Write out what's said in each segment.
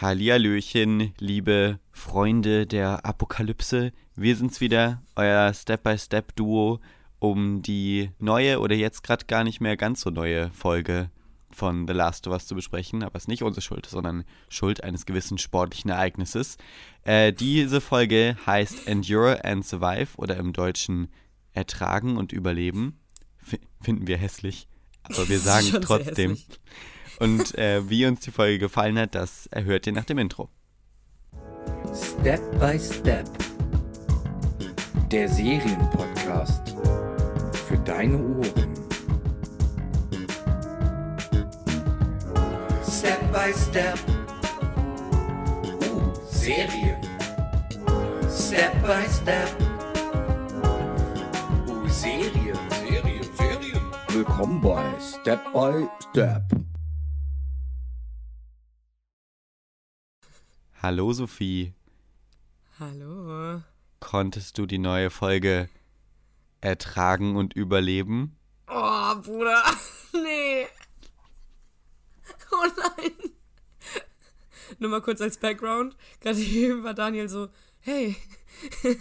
Hallihallöchen, liebe Freunde der Apokalypse. Wir sind's wieder, euer Step-by-Step-Duo, um die neue oder jetzt gerade gar nicht mehr ganz so neue Folge von The Last of Us zu besprechen. Aber es ist nicht unsere Schuld, sondern Schuld eines gewissen sportlichen Ereignisses. Äh, diese Folge heißt Endure and Survive oder im Deutschen Ertragen und Überleben. F finden wir hässlich, aber wir sagen es trotzdem. Und äh, wie uns die Folge gefallen hat, das erhört ihr nach dem Intro. Step by Step. Der Serienpodcast für deine Ohren. Step by Step. Uh, Serien. Step by Step. Uh, Serien. Serien, Serien. Willkommen bei Step by Step. Hallo Sophie, Hallo. konntest du die neue Folge ertragen und überleben? Oh, Bruder. Nee. Oh nein. Nur mal kurz als Background. Gerade eben war Daniel so, hey,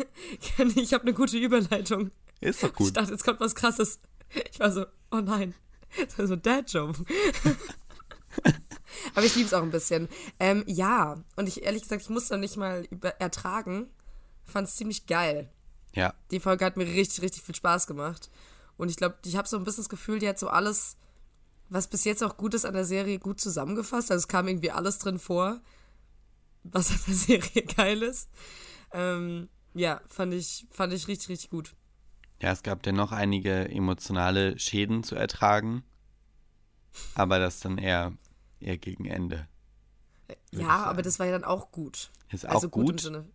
ich habe eine gute Überleitung. Ist doch Ich gut. dachte, jetzt kommt was krasses. Ich war so, oh nein. Das war so Dad-Joke. Aber ich liebe es auch ein bisschen. Ähm, ja, und ich ehrlich gesagt, ich musste nicht mal über ertragen. Fand es ziemlich geil. Ja, Die Folge hat mir richtig, richtig viel Spaß gemacht. Und ich glaube, ich habe so ein bisschen das Gefühl, die hat so alles, was bis jetzt auch gut ist an der Serie, gut zusammengefasst. Also es kam irgendwie alles drin vor, was an der Serie geil ist. Ähm, ja, fand ich, fand ich richtig, richtig gut. ja, es gab dennoch einige emotionale Schäden zu ertragen, aber das dann eher, eher gegen Ende. Ja, aber das war ja dann auch gut. Ist also auch gut, im gut, Sinne.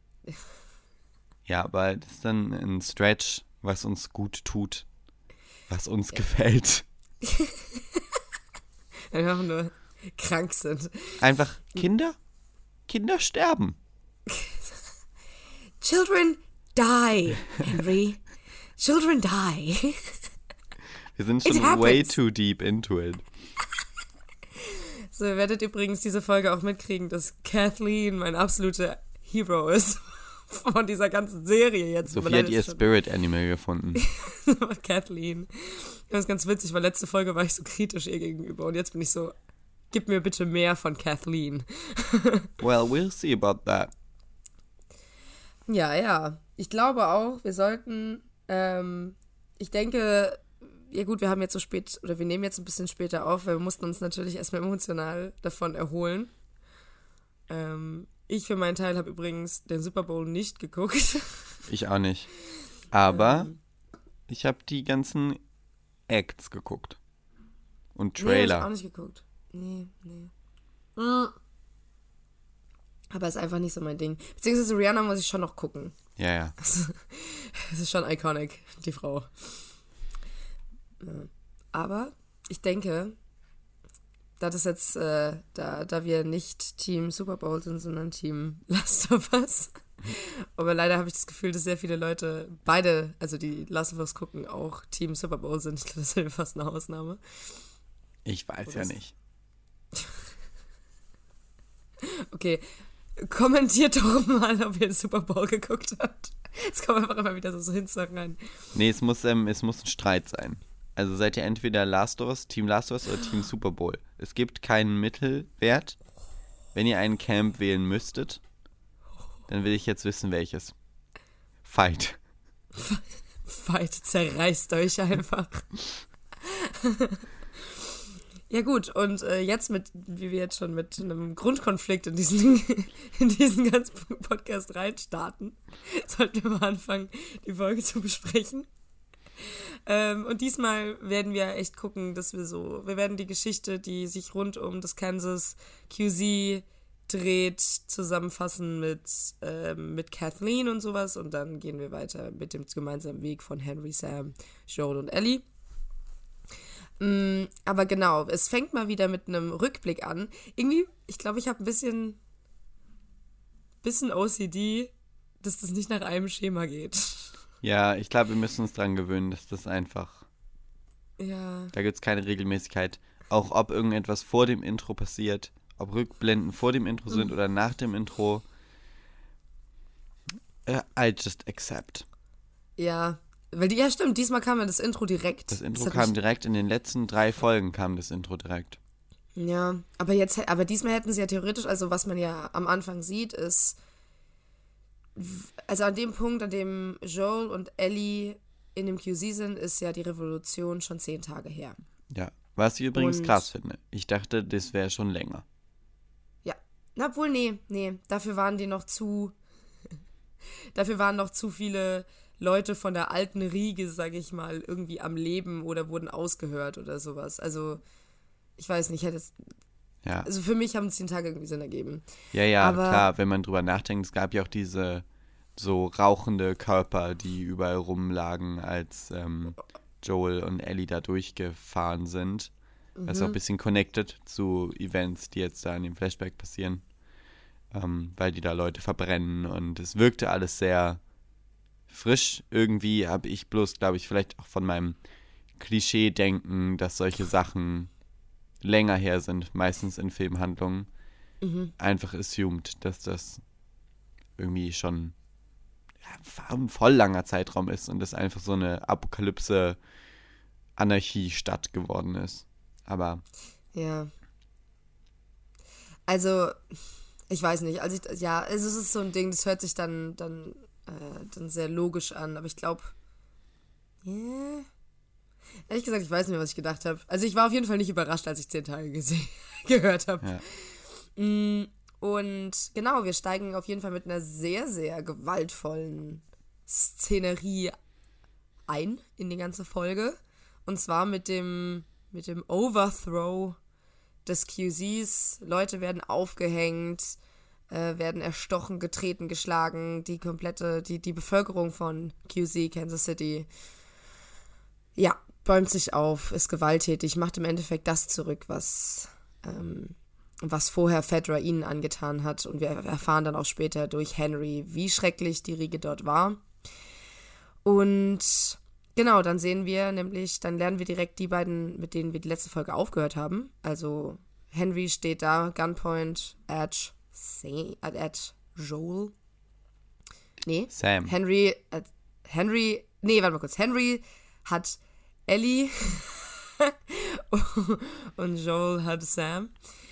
ja, aber das ist dann ein Stretch, was uns gut tut, was uns gefällt. Wenn wir einfach nur krank sind. Einfach Kinder, Kinder sterben. Children die, Henry. Children die. Wir sind schon way too deep into it. So, ihr werdet übrigens diese Folge auch mitkriegen, dass Kathleen mein absoluter Hero ist. Von dieser ganzen Serie jetzt. Sophie hat ihr Spirit Animal gefunden. Kathleen. Das ist ganz witzig, weil letzte Folge war ich so kritisch ihr gegenüber und jetzt bin ich so, gib mir bitte mehr von Kathleen. Well, we'll see about that. Ja, ja. Ich glaube auch, wir sollten, ähm, ich denke, ja gut, wir haben jetzt so spät, oder wir nehmen jetzt ein bisschen später auf, weil wir mussten uns natürlich erstmal emotional davon erholen. Ähm, ich für meinen Teil habe übrigens den Super Bowl nicht geguckt. Ich auch nicht. Aber Ähm. ich habe die ganzen Acts geguckt. Und Nee, hab ich auch Trailer. nicht geguckt. Nee, nee. Mm. Aber ist einfach nicht so mein Ding. Beziehungsweise Rihanna muss ich schon noch gucken. ja, ja. Es ist schon iconic, die Frau. Ja. Aber ich denke, da das jetzt, äh, da, da wir nicht Team Super Bowl sind, sondern Team Last of Us. Aber leider habe ich das Gefühl, dass sehr viele Leute, beide, also die Last of Us gucken, auch Team Super Bowl sind. Ich glaube, das ist fast eine Ausnahme. Ich weiß Oder ja nicht. Okay, kommentiert doch mal, ob ihr den Super Bowl geguckt habt. Jetzt kommen einfach immer wieder so, so Hinsagen rein. Nee, es muss, ähm, es muss ein Streit sein. Also seid ihr entweder Last of Us, Team Last of Us oder Team Super Bowl. Es gibt keinen Mittelwert. Wenn ihr einen Camp wählen müsstet, dann will ich jetzt wissen, welches. Fight. Fight, zerreißt euch einfach. ja gut, und äh, jetzt mit, wie wir jetzt schon mit einem Grundkonflikt in diesen, in diesen ganzen Podcast reinstarten, sollten wir mal anfangen, die Folge zu besprechen. Ähm, und diesmal werden wir echt gucken, dass wir so, wir werden die Geschichte, die sich rund um das Kansas QZ dreht, zusammenfassen mit, ähm, mit Kathleen und sowas und dann gehen wir weiter mit dem gemeinsamen Weg von Henry, Sam, Joel und Ellie. Mm, aber genau, es fängt mal wieder mit einem Rückblick an. Irgendwie, ich glaube, ich habe ein bisschen, bisschen OCD, dass das nicht nach einem Schema geht. Ja, ich glaube, wir müssen uns dran gewöhnen, dass das einfach. Ja. Da gibt es keine Regelmäßigkeit. Auch ob irgendetwas vor dem Intro passiert, ob Rückblenden vor dem Intro sind Mhm. oder nach dem Intro. Äh, I just accept. Ja, weil die, ja stimmt, diesmal kam ja das Intro direkt. Das Intro hat kam direkt in den letzten drei Folgen kam das Intro direkt. Ja, aber jetzt, aber diesmal hätten sie ja theoretisch, also was man ja am Anfang sieht, ist, also an dem Punkt, an dem Joel und Ellie in dem QZ sind, ist ja die Revolution schon zehn Tage her. Ja. Was ich übrigens Und- krass finde. Ich dachte, das wäre schon länger. Ja. Na, obwohl, nee, nee, dafür waren die noch zu, dafür waren noch zu viele Leute von der alten Riege, sag ich mal, irgendwie am Leben oder wurden ausgehört oder sowas. Also, ich weiß nicht, hätte es, Ja. also für mich haben zehn Tage irgendwie Sinn ergeben. Ja, ja, Aber- klar, wenn man drüber nachdenkt, es gab ja auch diese so rauchende Körper, die überall rumlagen, als ähm, Joel und Ellie da durchgefahren sind. Das ist auch ein bisschen connected zu Events, die jetzt da in dem Flashback passieren. Ähm, weil die da Leute verbrennen und es wirkte alles sehr frisch. Irgendwie habe ich bloß, glaube ich, vielleicht auch von meinem Klischee-Denken, dass solche Sachen länger her sind, meistens in Filmhandlungen einfach assumed, dass das irgendwie schon ja, ein voll langer Zeitraum ist und das einfach so eine Apokalypse Anarchie-Stadt geworden ist. Aber Ja. Also, ich weiß nicht. Also, ich, ja, es ist so ein Ding, das hört sich dann, dann, äh, dann sehr logisch an, aber ich glaube. Yeah. Ehrlich gesagt, ich weiß nicht mehr, was ich gedacht habe. Also, ich war auf jeden Fall nicht überrascht, als ich zehn Tage gesehen, gehört habe. Ja. Mm, Und genau, wir steigen auf jeden Fall mit einer sehr, sehr gewaltvollen Szenerie ein in die ganze Folge. Und zwar mit dem, mit dem Overthrow des QZs. Leute werden aufgehängt, äh, werden erstochen, getreten, geschlagen. Die komplette, die, die Bevölkerung von QZ, Kansas City, ja, bäumt sich auf, ist gewalttätig, macht im Endeffekt das zurück, was, ähm, was vorher Fedra ihnen angetan hat. Und wir erfahren dann auch später durch Henry, wie schrecklich die Riege dort war. Und genau, dann sehen wir nämlich, dann lernen wir direkt die beiden, mit denen wir die letzte Folge aufgehört haben. Also Henry steht da, Gunpoint, at, Sa- at, at Joel. Nee, Sam. Henry, äh, Henry, nee, warte mal kurz. Henry hat Ellie und Joel hat Sam.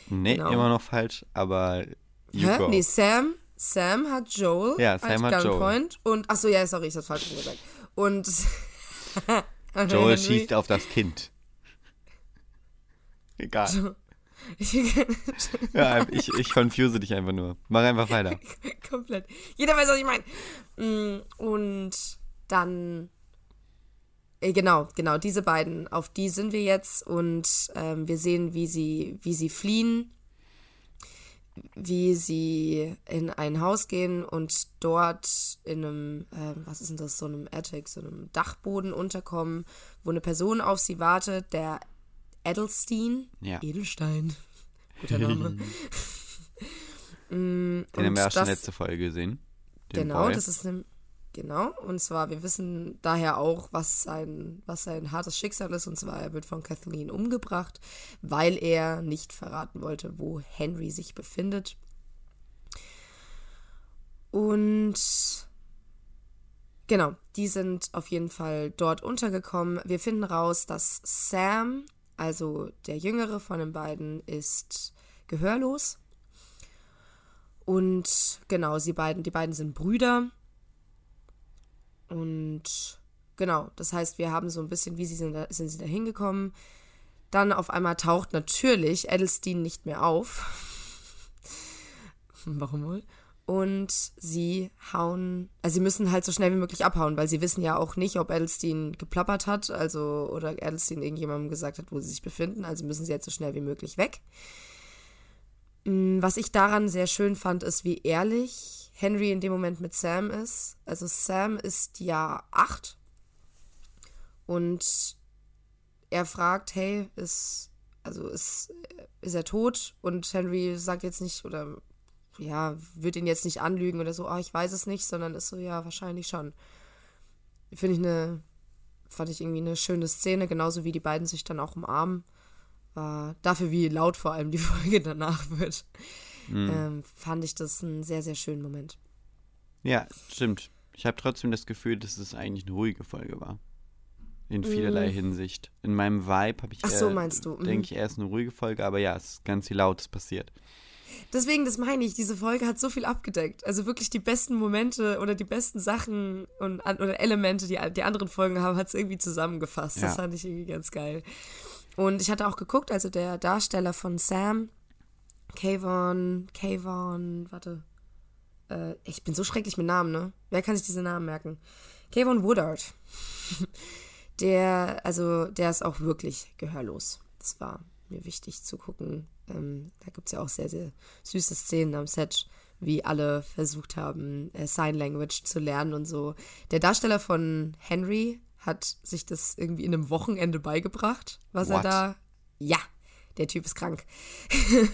nee, genau. immer noch falsch, aber you Hä? go. Nee, Sam, Sam hat Joel Ja, Sam als hat Joel. Gunpoint und achso, ja, sorry, ich hab's falsch gesagt. Und Joel schießt auf das Kind. Egal. Ja, ich, ich confuse dich einfach nur. Mach einfach weiter. Komplett. Jeder weiß, was ich meine. Mm, Und dann. Äh, Genau, genau, diese beiden, auf die sind wir jetzt und ähm, wir sehen, wie sie, wie sie fliehen, wie sie in ein Haus gehen und dort in einem, ähm, was ist denn das, so einem Attic, so einem Dachboden unterkommen, wo eine Person auf sie wartet, der Edelstein, Ja. Edelstein, guter Name. Mm, Den haben wir auch schon letzte Folge gesehen. Genau, Boy. das ist ne, genau. Und zwar, wir wissen daher auch, was sein, was sein hartes Schicksal ist. Und zwar, er wird von Kathleen umgebracht, weil er nicht verraten wollte, wo Henry sich befindet. Und genau, die sind auf jeden Fall dort untergekommen. Wir finden raus, dass Sam, also der jüngere von den beiden, ist gehörlos. Und genau, sie beiden, die beiden sind Brüder. Und genau, das heißt, wir haben so ein bisschen, wie sie sind, da, sind sie da hingekommen. Dann auf einmal taucht natürlich Edelstein nicht mehr auf. Warum wohl? Und sie hauen, also sie müssen halt so schnell wie möglich abhauen, weil sie wissen ja auch nicht, ob Edelstein geplappert hat, also oder Edelstein irgendjemandem gesagt hat, wo sie sich befinden, also müssen sie jetzt so schnell wie möglich weg. Mm, Was ich daran sehr schön fand, ist, wie ehrlich Henry in dem Moment mit Sam ist. Also Sam ist ja acht und er fragt, hey, ist, also ist, ist er tot? Und Henry sagt jetzt nicht, oder ja, wird ihn jetzt nicht anlügen oder so, oh, ich weiß es nicht, sondern ist so, ja, wahrscheinlich schon. Finde ich eine, fand ich irgendwie eine schöne Szene, genauso wie die beiden sich dann auch umarmen. war dafür, wie laut vor allem die Folge danach wird, Mhm. ähm, fand ich das einen sehr, sehr schönen Moment. Ja, stimmt. Ich habe trotzdem das Gefühl, dass es eigentlich eine ruhige Folge war. In vielerlei Hinsicht. In meinem Vibe habe ich. Ach so, meinst du, mhm. denke ich, erst eine ruhige Folge, aber ja, es ist ganz viel Lautes passiert. Deswegen, das meine ich, diese Folge hat so viel abgedeckt. Also wirklich die besten Momente oder die besten Sachen und, oder Elemente, die die anderen Folgen haben, hat es irgendwie zusammengefasst. Das Ja. fand ich irgendwie ganz geil. Und ich hatte auch geguckt, also der Darsteller von Sam, Kayvon, Kayvon, warte. Äh, ich bin so schrecklich mit Namen, ne? Wer kann sich diese Namen merken? Kayvon Woodard. Der, also, der ist auch wirklich gehörlos. Das war mir wichtig zu gucken. Ähm, da gibt es ja auch sehr, sehr süße Szenen am Set, wie alle versucht haben, äh, Sign Language zu lernen und so. Der Darsteller von Henry hat sich das irgendwie in einem Wochenende beigebracht, was er What? da. Ja, der Typ ist krank.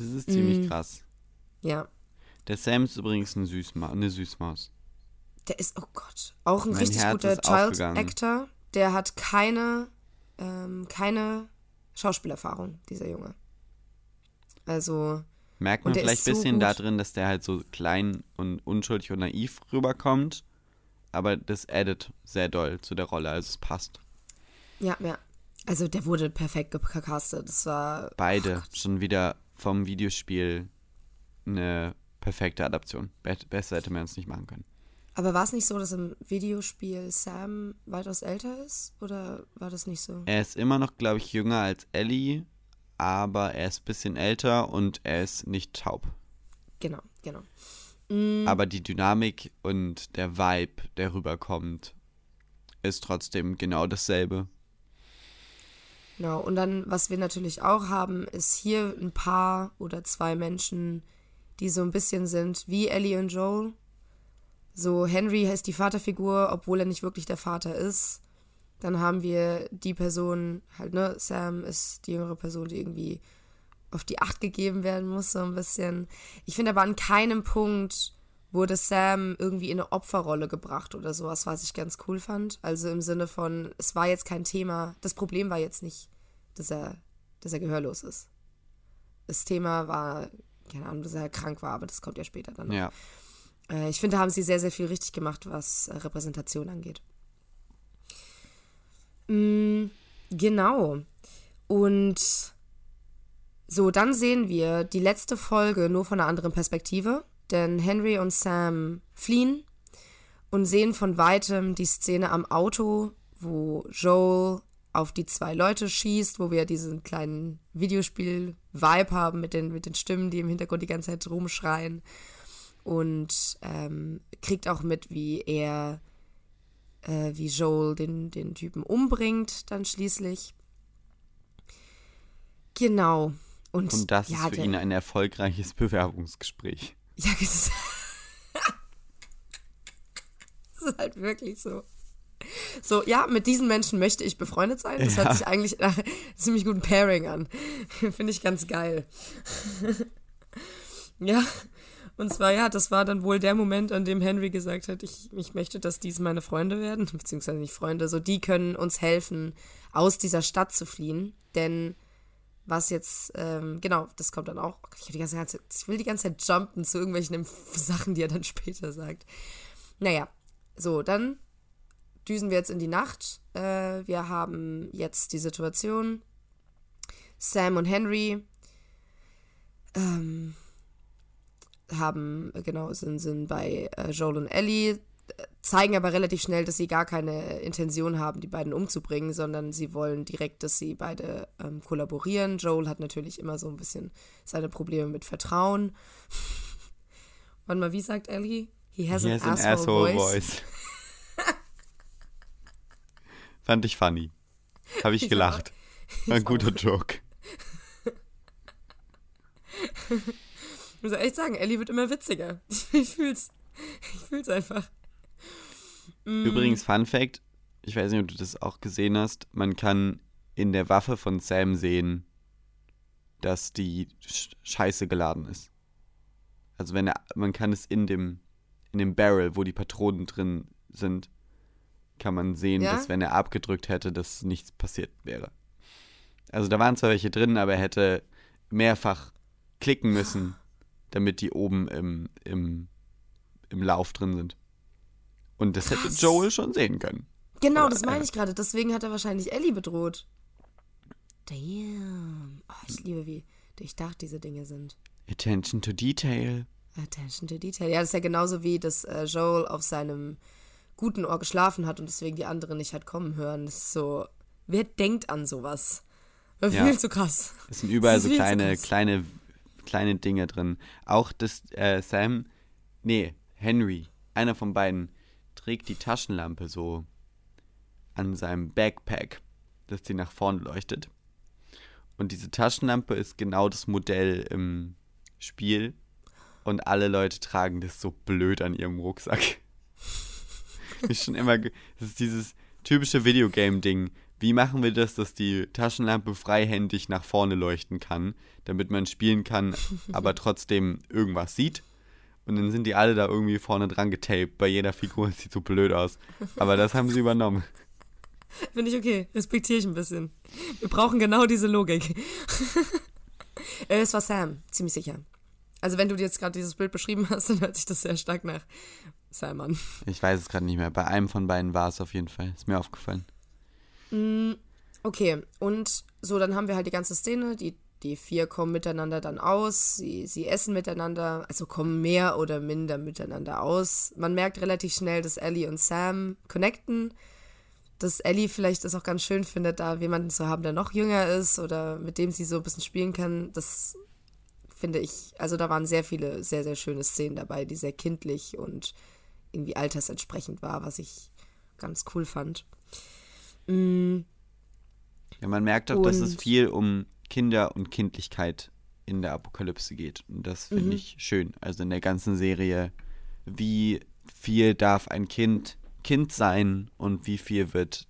Das ist ziemlich Mm. krass. Ja. Der Sam ist übrigens ein Süßma eine Süßmaus. Der ist, oh Gott, auch ein Mein richtig Herz guter Child. Actor. Der hat keine, ähm, keine Schauspielerfahrung, dieser Junge. Also, Merkt man vielleicht ein so bisschen da gut. drin, dass der halt so klein und unschuldig und naiv rüberkommt. Aber das addet sehr doll zu der Rolle, also es passt. ja, ja. Also, der wurde perfekt gecastet. Das war. Beide schon wieder vom Videospiel eine perfekte Adaption. Be besser hätte man es nicht machen können. Aber war es nicht so, dass im Videospiel Sam weitaus älter ist? Oder war das nicht so? Er ist immer noch, glaube ich, jünger als Ellie, aber er ist ein bisschen älter und er ist nicht taub. Genau, genau. Aber die Dynamik und der Vibe, der rüberkommt, ist trotzdem genau dasselbe. Genau, und dann, was wir natürlich auch haben, ist hier ein paar oder zwei Menschen, die so ein bisschen sind wie Ellie und Joel. So, Henry ist die Vaterfigur, obwohl er nicht wirklich der Vater ist. Dann haben wir die Person, halt, ne, Sam ist die jüngere Person, die irgendwie auf die Acht gegeben werden muss, so ein bisschen. Ich finde aber an keinem Punkt wurde Sam irgendwie in eine Opferrolle gebracht oder sowas, was ich ganz cool fand. Also im Sinne von, es war jetzt kein Thema, das Problem war jetzt nicht, dass er, dass er gehörlos ist. Das Thema war, keine Ahnung, dass er krank war, aber das kommt ja später dann noch. Ja. Äh, ich finde, da haben sie sehr, sehr viel richtig gemacht, was äh, Repräsentation angeht. Mm, genau. Und so, dann sehen wir die letzte Folge nur von einer anderen Perspektive, denn Henry und Sam fliehen und sehen von weitem die Szene am Auto, wo Joel auf die zwei Leute schießt, wo wir diesen kleinen Videospiel-Vibe haben mit den, mit den Stimmen, die im Hintergrund die ganze Zeit rumschreien. Und ähm, kriegt auch mit, wie er, äh, wie Joel den, den Typen umbringt, dann schließlich. Genau. Und, Und das ja, ist für ihn ein erfolgreiches Bewerbungsgespräch. Ja, das, das ist halt wirklich so. So, ja, mit diesen Menschen möchte ich befreundet sein. Das Ja. hört sich eigentlich nach einem ziemlich guten Pairing an. Finde ich ganz geil. ja, und zwar, ja, das war dann wohl der Moment, an dem Henry gesagt hat, ich, ich möchte, dass dies meine Freunde werden, beziehungsweise nicht Freunde, so die können uns helfen, aus dieser Stadt zu fliehen. Denn was jetzt, ähm, genau, das kommt dann auch. Ich, ganze Zeit, ich will die ganze Zeit jumpen zu irgendwelchen Sachen, die er dann später sagt. Naja, so, dann düsen wir jetzt in die Nacht. Äh, wir haben jetzt die Situation. Sam und Henry ähm, haben, genau, sind, sind bei äh, Joel und Ellie, zeigen aber relativ schnell, dass sie gar keine Intention haben, die beiden umzubringen, sondern sie wollen direkt, dass sie beide ähm, kollaborieren. Joel hat natürlich immer so ein bisschen seine Probleme mit Vertrauen. Warte mal, wie sagt Ellie? He has, He an, has an asshole, asshole voice. voice. Fand ich funny. Habe ich Ich gelacht. War ein guter Joke. Ich muss echt sagen, Ellie wird immer witziger. Ich fühl's. Ich fühl's einfach. Mm. Übrigens, Fun Fact: Ich weiß nicht, ob du das auch gesehen hast. Man kann in der Waffe von Sam sehen, dass die Sch- Scheiße geladen ist. Also, wenn er, man kann es in dem, in dem Barrel, wo die Patronen drin sind, kann man sehen, Ja? dass wenn er abgedrückt hätte, dass nichts passiert wäre. Also da waren zwar welche drin, aber er hätte mehrfach klicken müssen, damit die oben im, im, im Lauf drin sind. Und das hätte Krass. Joel schon sehen können. Genau, Aber, das meine ich gerade. Deswegen hat er wahrscheinlich Ellie bedroht. Damn. Oh, ich liebe, wie durchdacht diese Dinge sind. Attention to Detail. Attention to Detail. Ja, das ist ja genauso wie, dass äh, Joel auf seinem guten Ohr geschlafen hat und deswegen die anderen nicht hat kommen hören. Das ist so, wer denkt an sowas? War Ja. Viel zu krass. Es sind überall Das so kleine, kleine, kleine Dinge drin. Auch das äh, Sam, nee, Henry, einer von beiden, trägt die Taschenlampe so an seinem Backpack, dass die nach vorne leuchtet. Und diese Taschenlampe ist genau das Modell im Spiel. Und alle Leute tragen das so blöd an ihrem Rucksack. ist schon immer, das ist dieses typische Videogame-Ding. Wie machen wir das, dass die Taschenlampe freihändig nach vorne leuchten kann, damit man spielen kann, aber trotzdem irgendwas sieht? Und dann sind die alle da irgendwie vorne dran getaped. Bei jeder Figur sieht so blöd aus. Aber das haben sie übernommen. Finde ich okay. Respektiere ich ein bisschen. Wir brauchen genau diese Logik. Äh, es war Sam, ziemlich sicher. Also wenn du dir jetzt gerade dieses Bild beschrieben hast, dann hört sich das sehr stark nach Sam an. Ich weiß es gerade nicht mehr. Bei einem von beiden war es auf jeden Fall. Ist mir aufgefallen. Okay, und so, dann haben wir halt die ganze Szene. Die, die vier kommen miteinander dann aus. Sie, sie essen miteinander, also kommen mehr oder minder miteinander aus. Man merkt relativ schnell, dass Ellie und Sam connecten. Dass Ellie vielleicht es auch ganz schön findet, da jemanden zu haben, der noch jünger ist oder mit dem sie so ein bisschen spielen kann. Das finde ich, also da waren sehr viele sehr, sehr schöne Szenen dabei, die sehr kindlich und irgendwie altersentsprechend war, was ich ganz cool fand. Mm, Ja, man merkt auch, dass es Und- viel um Kinder und Kindlichkeit in der Apokalypse geht. Und das finde Mhm. ich schön. Also in der ganzen Serie, wie viel darf ein Kind Kind sein und wie viel wird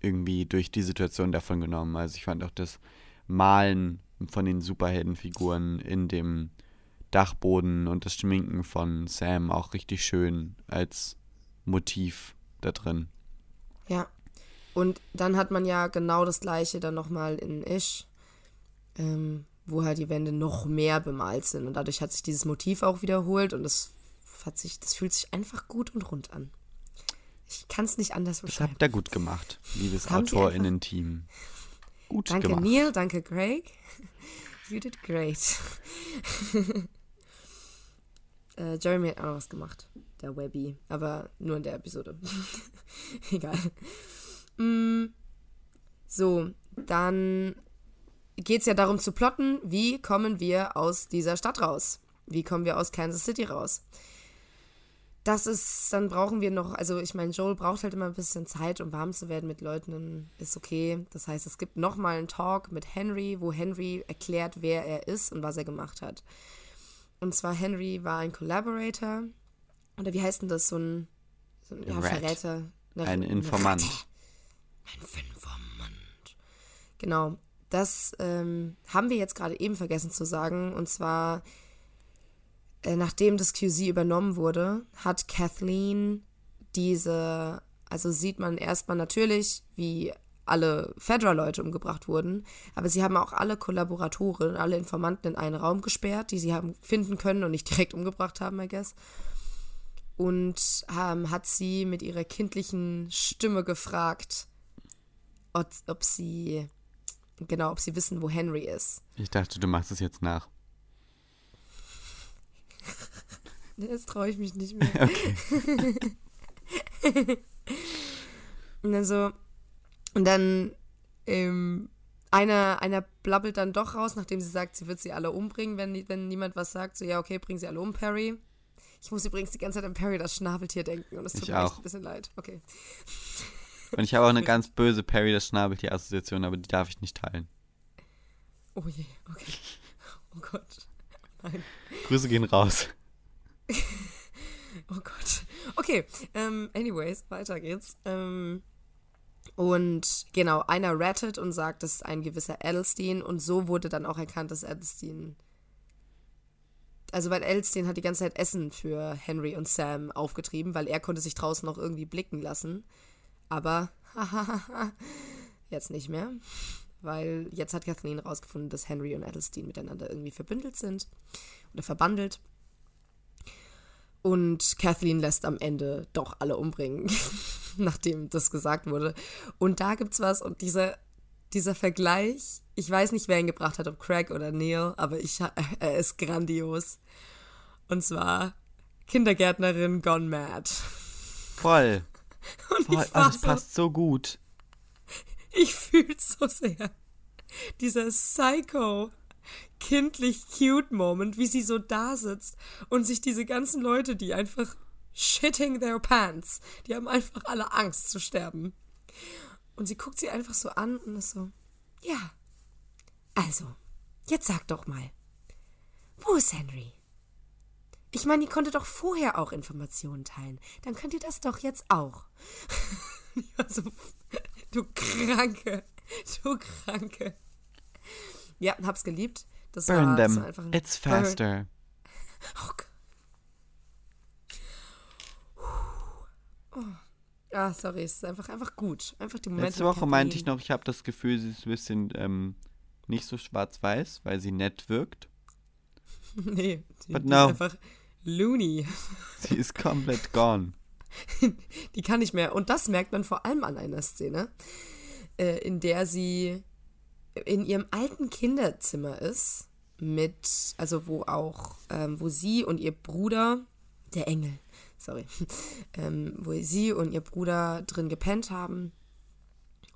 irgendwie durch die Situation davon genommen. Also ich fand auch das Malen von den Superheldenfiguren in dem Dachboden und das Schminken von Sam auch richtig schön als Motiv da drin. Ja. Und dann hat man ja genau das gleiche dann nochmal in Ish, ähm, wo halt die Wände noch mehr bemalt sind. Und dadurch hat sich dieses Motiv auch wiederholt und das hat sich, das fühlt sich einfach gut und rund an. Ich kann es nicht anders Das beschreiben. habt ihr gut gemacht, liebes AutorInnen-Team. Gut Danke gemacht. Neil, danke Greg. You did great. äh, Jeremy hat auch noch was gemacht. Der Webby. Aber nur in der Episode. Egal. Mm, so, dann geht es ja darum zu plotten, wie kommen wir aus dieser Stadt raus? Wie kommen wir aus Kansas City raus? Das ist, dann brauchen wir noch, also ich meine, Joel braucht halt immer ein bisschen Zeit, um warm zu werden mit Leuten, dann ist okay. Das heißt, es gibt nochmal einen Talk mit Henry, wo Henry erklärt, wer er ist und was er gemacht hat. Und zwar Henry war ein Collaborator, oder wie heißt denn das, so ein, so ein ja. Verräter. Eine- Ein Informant. Ein Informant. Genau. Das ähm, haben wir jetzt gerade eben vergessen zu sagen. Und zwar, äh, nachdem das QZ übernommen wurde, hat Kathleen diese, also sieht man erstmal natürlich, wie alle Fedra-Leute umgebracht wurden, aber sie haben auch alle Kollaboratoren, alle Informanten in einen Raum gesperrt, die sie haben finden können und nicht direkt umgebracht haben, I guess. Und ähm, hat sie mit ihrer kindlichen Stimme gefragt, ob, ob sie, genau, ob sie wissen, wo Henry ist. Ich dachte, du machst es jetzt nach. Jetzt traue ich mich nicht mehr. und dann so, und dann, ähm, einer, einer blabbelt dann doch raus, nachdem sie sagt, sie wird sie alle umbringen, wenn, wenn niemand was sagt. So, ja, okay, bringen sie alle um, Perry. Ich muss übrigens die ganze Zeit an Perry, das Schnabeltier, denken und es tut Ich mir echt auch. ein bisschen leid. Okay. Und ich habe auch eine ganz böse Perry das Schnabeltier-Assoziation, aber die darf ich nicht teilen. Oh je, okay. Oh Gott. Nein. Grüße gehen raus. Oh Gott. Okay, ähm, anyways, weiter geht's. Ähm, und genau, einer rattet und sagt, das ist ein gewisser Edelstein und so wurde dann auch erkannt, dass Edelstein. Also, weil Edelstein hat die ganze Zeit Essen für Henry und Sam aufgetrieben, weil er konnte sich draußen noch irgendwie blicken lassen. Aber, jetzt nicht mehr. weil jetzt hat Kathleen herausgefunden, dass Henry und Adelstein miteinander irgendwie verbündelt sind oder verbandelt. Und Kathleen lässt am Ende doch alle umbringen, nachdem das gesagt wurde. Und da gibt's was und dieser, dieser Vergleich, ich weiß nicht, wer ihn gebracht hat, ob Craig oder Neil, aber ich, er ist grandios. Und zwar Kindergärtnerin gone mad. Voll. Und Voll. ich war Oh, das so, passt so gut. ich fühle so sehr. Dieser Psycho, kindlich cute Moment, wie sie so da sitzt und sich diese ganzen Leute, die einfach shitting their pants, die haben einfach alle Angst zu sterben. Und sie guckt sie einfach so an und ist so, ja, also, jetzt sag doch mal, wo ist Henry? Ich meine, ihr konntet doch vorher auch Informationen teilen. Dann könnt ihr das doch jetzt auch. also, du Kranke. Du Kranke. Ja, hab's geliebt. Das Burn war them. so einfach ein It's faster. Oh, Gott. Oh. Ah, sorry, es ist einfach, einfach gut. Einfach die Momente. Letzte Woche meinte ich noch, ich habe das Gefühl, sie ist ein bisschen ähm, nicht so schwarz-weiß, weil sie nett wirkt. Nee, die, But no. ist einfach loony. Sie ist komplett gone. Die kann nicht mehr. Und das merkt man vor allem an einer Szene, äh, in der sie in ihrem alten Kinderzimmer ist, mit, also wo auch, ähm, wo sie und ihr Bruder, der Engel, sorry, ähm, wo sie und ihr Bruder drin gepennt haben.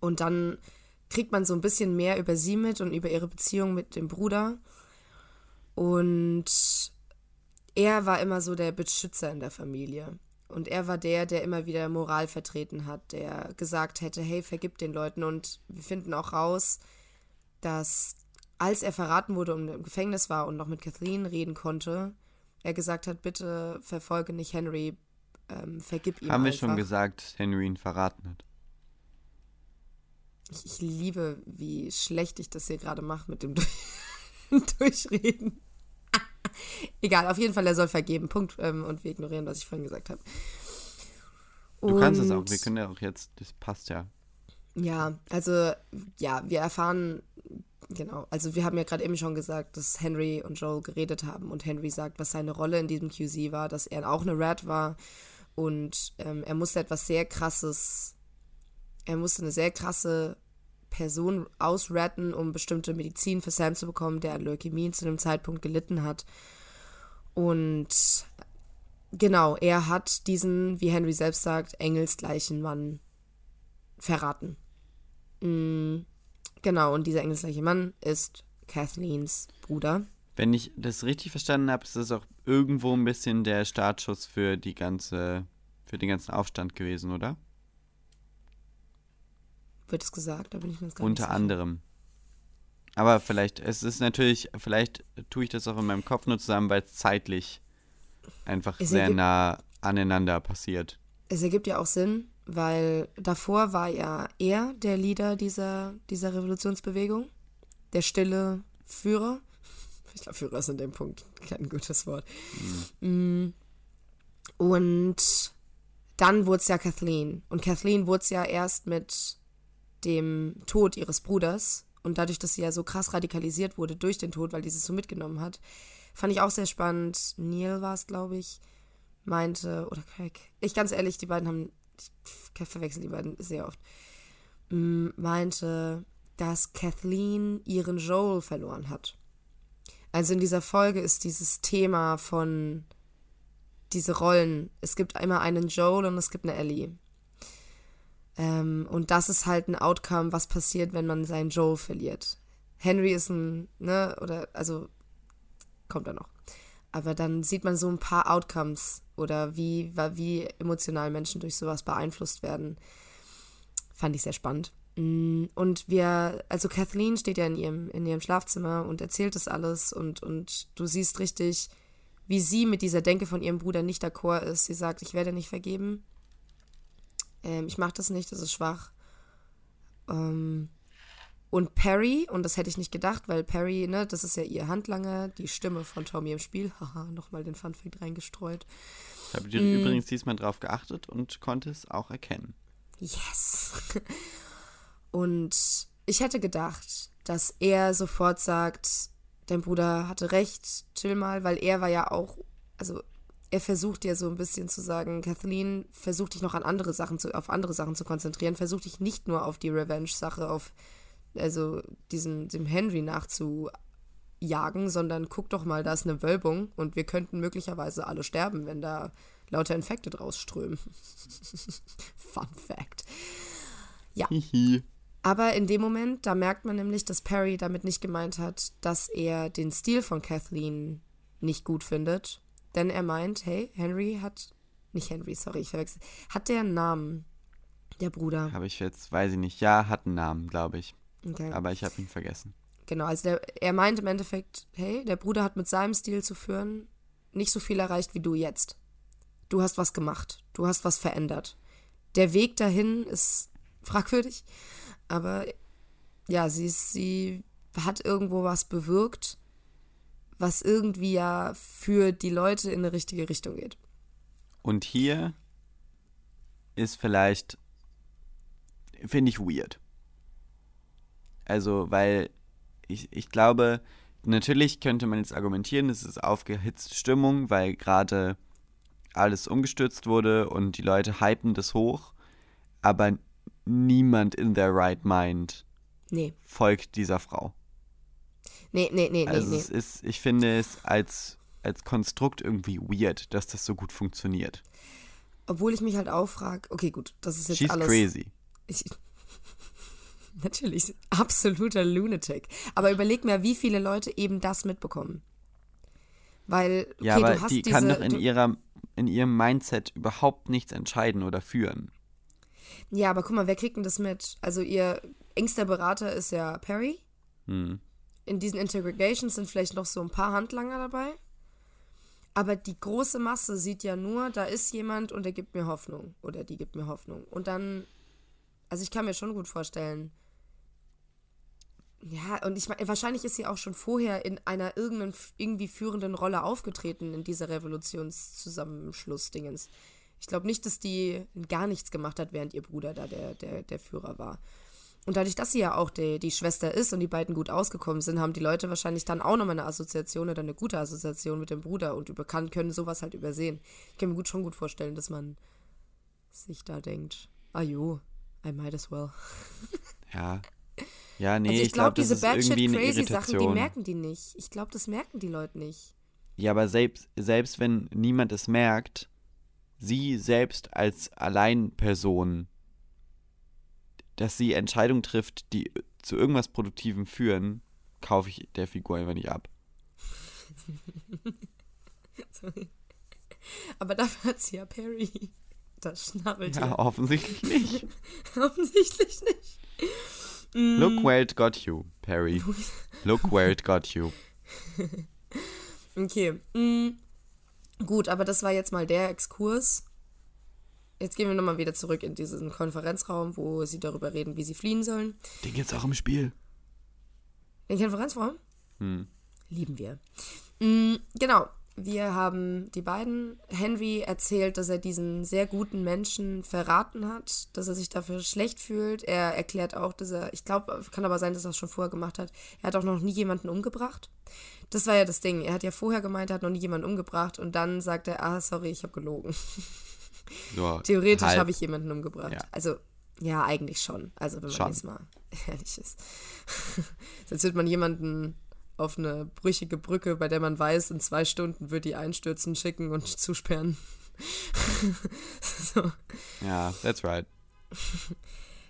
Und dann kriegt man so ein bisschen mehr über sie mit und über ihre Beziehung mit dem Bruder. Und er war immer so der Beschützer in der Familie. Und er war der, der immer wieder Moral vertreten hat, der gesagt hätte, hey, vergib den Leuten. Und wir finden auch raus, dass als er verraten wurde und im Gefängnis war und noch mit Kathleen reden konnte, er gesagt hat, bitte verfolge nicht Henry, ähm, vergib ihm Haben wir einfach. schon gesagt, dass Henry ihn verraten hat. Ich, ich liebe, wie schlecht ich das hier gerade mache mit dem Durchreden. Egal, auf jeden Fall, er soll vergeben. Punkt. Ähm, und wir ignorieren, was ich vorhin gesagt habe. Du kannst es auch, Und- wir können ja auch jetzt, das passt ja. Ja, also, ja, wir erfahren, genau, also wir haben ja gerade eben schon gesagt, dass Henry und Joel geredet haben und Henry sagt, was seine Rolle in diesem QC war, dass er auch eine Rat war und ähm, er musste etwas sehr krasses, er musste eine sehr krasse Person ausratten, um bestimmte Medizin für Sam zu bekommen, der an Leukämie zu dem Zeitpunkt gelitten hat. Und genau, er hat diesen, wie Henry selbst sagt, engelsgleichen Mann verraten. Mm, genau, und dieser engelsgleiche Mann ist Kathleens Bruder. Wenn ich das richtig verstanden habe, ist das auch irgendwo ein bisschen der Startschuss für die ganze, für den ganzen Aufstand gewesen, oder? Wird es gesagt, da bin ich mir jetzt gar Unter nicht sicher. anderem. Aber vielleicht, es ist natürlich, vielleicht tue ich das auch in meinem Kopf nur zusammen, weil es zeitlich einfach Es sehr ergibt- nah aneinander passiert. Es ergibt ja auch Sinn, weil davor war ja er der Leader dieser, dieser Revolutionsbewegung, der stille Führer. Ich glaube, Führer ist in dem Punkt kein gutes Wort. Mm. Und dann wurde es ja Kathleen. Und Kathleen wurde es ja erst mit dem Tod ihres Bruders und dadurch, dass sie ja so krass radikalisiert wurde durch den Tod, weil die es so mitgenommen hat, fand ich auch sehr spannend. Neil war es, glaube ich, meinte, oder Craig, ich ganz ehrlich, die beiden haben, ich verwechsel die beiden sehr oft, mm, meinte, dass Kathleen ihren Joel verloren hat. Also in dieser Folge ist dieses Thema von diese Rollen. Es gibt immer einen Joel und es gibt eine Ellie. Ähm, und das ist halt ein Outcome, was passiert, wenn man seinen Joel verliert. Henry ist ein, ne, oder, also, kommt er noch. Aber dann sieht man so ein paar Outcomes oder wie, wie emotional Menschen durch sowas beeinflusst werden. Fand ich sehr spannend. Mm, Und wir, also Kathleen steht ja in ihrem, in ihrem Schlafzimmer und erzählt das alles und, und du siehst richtig, wie sie mit dieser Denke von ihrem Bruder nicht d'accord ist. Sie sagt, ich werde nicht vergeben. Ähm, ich mache das nicht, das ist schwach. Ähm, und Perry, und das hätte ich nicht gedacht, weil Perry, ne, das ist ja ihr Handlanger, die Stimme von Tommy im Spiel. Haha, nochmal den Funfact reingestreut. Ich habe Mm. übrigens diesmal drauf geachtet und konnte es auch erkennen. Yes. Und ich hätte gedacht, dass er sofort sagt, dein Bruder hatte recht, chill mal, weil er war ja auch, also er versucht ja so ein bisschen zu sagen, Kathleen, versuch dich noch an andere Sachen zu, auf andere Sachen zu konzentrieren, versuch dich nicht nur auf die Revenge-Sache, auf also diesen, dem Henry nachzujagen, sondern guck doch mal, da ist eine Wölbung und wir könnten möglicherweise alle sterben, wenn da lauter Infekte draus strömen. Fun Fact. Ja. Aber in dem Moment, da merkt man nämlich, dass Perry damit nicht gemeint hat, dass er den Stil von Kathleen nicht gut findet. Denn er meint, hey, Henry hat. Nicht Henry, sorry, ich verwechsel. Hat der einen Namen? Der Bruder. Habe ich jetzt, weiß ich nicht. Ja, hat einen Namen, glaube ich. Okay. Aber ich habe ihn vergessen. Genau, also der, er meint im Endeffekt, hey, der Bruder hat mit seinem Stil zu führen nicht so viel erreicht wie du jetzt. Du hast was gemacht. Du hast was verändert. Der Weg dahin ist fragwürdig, aber ja, sie, ist, sie hat irgendwo was bewirkt, was irgendwie ja für die Leute in eine richtige Richtung geht. Und hier ist vielleicht, finde ich weird. Also, weil ich, ich glaube, natürlich könnte man jetzt argumentieren, es ist aufgehitzte Stimmung, weil gerade alles umgestürzt wurde und die Leute hypen das hoch, aber niemand in their right mind Nee, folgt dieser Frau. Nee, nee, nee, Also nee, es nee. ist, ich finde es als, als Konstrukt irgendwie weird, dass das so gut funktioniert. Obwohl ich mich halt auch frage, okay, gut, das ist jetzt She's alles. crazy. Ich, natürlich, absoluter Lunatic. Aber überleg mir, wie viele Leute eben das mitbekommen. Weil, okay, Ja, aber du hast die diese, kann doch in du, ihrer in ihrem Mindset überhaupt nichts entscheiden oder führen. Ja, aber guck mal, wer kriegt denn das mit? Also ihr engster Berater ist ja Perry. Hm. In diesen Interrogations sind vielleicht noch so ein paar Handlanger dabei. Aber die große Masse sieht ja nur, da ist jemand und der gibt mir Hoffnung. Oder die gibt mir Hoffnung. Und dann, also ich kann mir schon gut vorstellen. Ja, und ich meine, wahrscheinlich ist sie auch schon vorher in einer irgendeinen, irgendwie führenden Rolle aufgetreten in dieser Revolutionszusammenschluss-Dingens. Ich glaube nicht, dass die gar nichts gemacht hat, während ihr Bruder da der, der, der Führer war. Und dadurch, dass sie ja auch die, die Schwester ist und die beiden gut ausgekommen sind, haben die Leute wahrscheinlich dann auch nochmal eine Assoziation oder eine gute Assoziation mit dem Bruder und über, kann, können sowas halt übersehen. Ich kann mir gut, schon gut vorstellen, dass man sich da denkt, ah jo, I might as well. Ja. Ja, nee, also ich, glaube, das diese Batshit-Crazy-Sachen, die merken die nicht. Ich glaube, das merken die Leute nicht. Ja, aber selbst, selbst wenn niemand es merkt, sie selbst als Alleinperson, dass sie Entscheidungen trifft, die zu irgendwas Produktivem führen, kaufe ich der Figur einfach nicht ab. Sorry. Aber dafür hat sie ja Perry. Das schnabelt Ja, offensichtlich nicht. Offensichtlich nicht. Look where it got you, Perry. Look where it got you. Okay. Mm, gut, aber das war jetzt mal der Exkurs. Jetzt gehen wir nochmal wieder zurück in diesen Konferenzraum, wo sie darüber reden, wie sie fliehen sollen. Den gibt's auch im Spiel. Den Konferenzraum? Hm. Lieben wir. Mm, genau. Wir haben die beiden. Henry erzählt, dass er diesen sehr guten Menschen verraten hat, dass er sich dafür schlecht fühlt. Er erklärt auch, dass er, ich glaube, kann aber sein, dass er es schon vorher gemacht hat. Er hat auch noch nie jemanden umgebracht. Das war ja das Ding. Er hat ja vorher gemeint, er hat noch nie jemanden umgebracht und dann sagt er, ah, sorry, ich habe gelogen. So, Theoretisch halb. habe ich jemanden umgebracht. Ja. Also, ja, eigentlich schon. Also, wenn man Schon. jetzt mal ehrlich ist. Sonst wird man jemanden auf eine brüchige Brücke, bei der man weiß, in zwei Stunden wird die einstürzen, schicken und zusperren. so, Ja, that's right.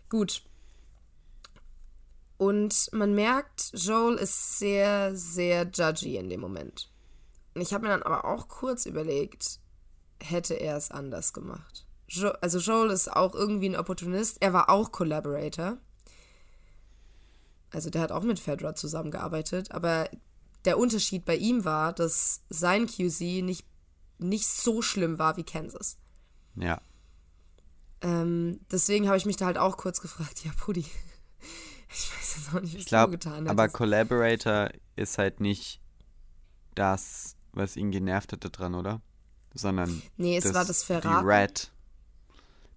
gut. Und man merkt, Joel ist sehr, sehr judgy in dem Moment. Und ich habe mir dann aber auch kurz überlegt, hätte er es anders gemacht. Jo also Joel ist auch irgendwie ein Opportunist. Er war auch Collaborator. Also der hat auch mit Fedra zusammengearbeitet. Aber der Unterschied bei ihm war, dass sein QC nicht, nicht so schlimm war wie Kansas. Ja. Ähm, deswegen habe ich mich da halt auch kurz gefragt, ja, Pudi, ich weiß jetzt auch nicht, was Ich du glaube, getan aber hättest. Collaborator ist halt nicht das, was ihn genervt hatte dran, oder? Sondern Nee, es war das Die Verraten. Red.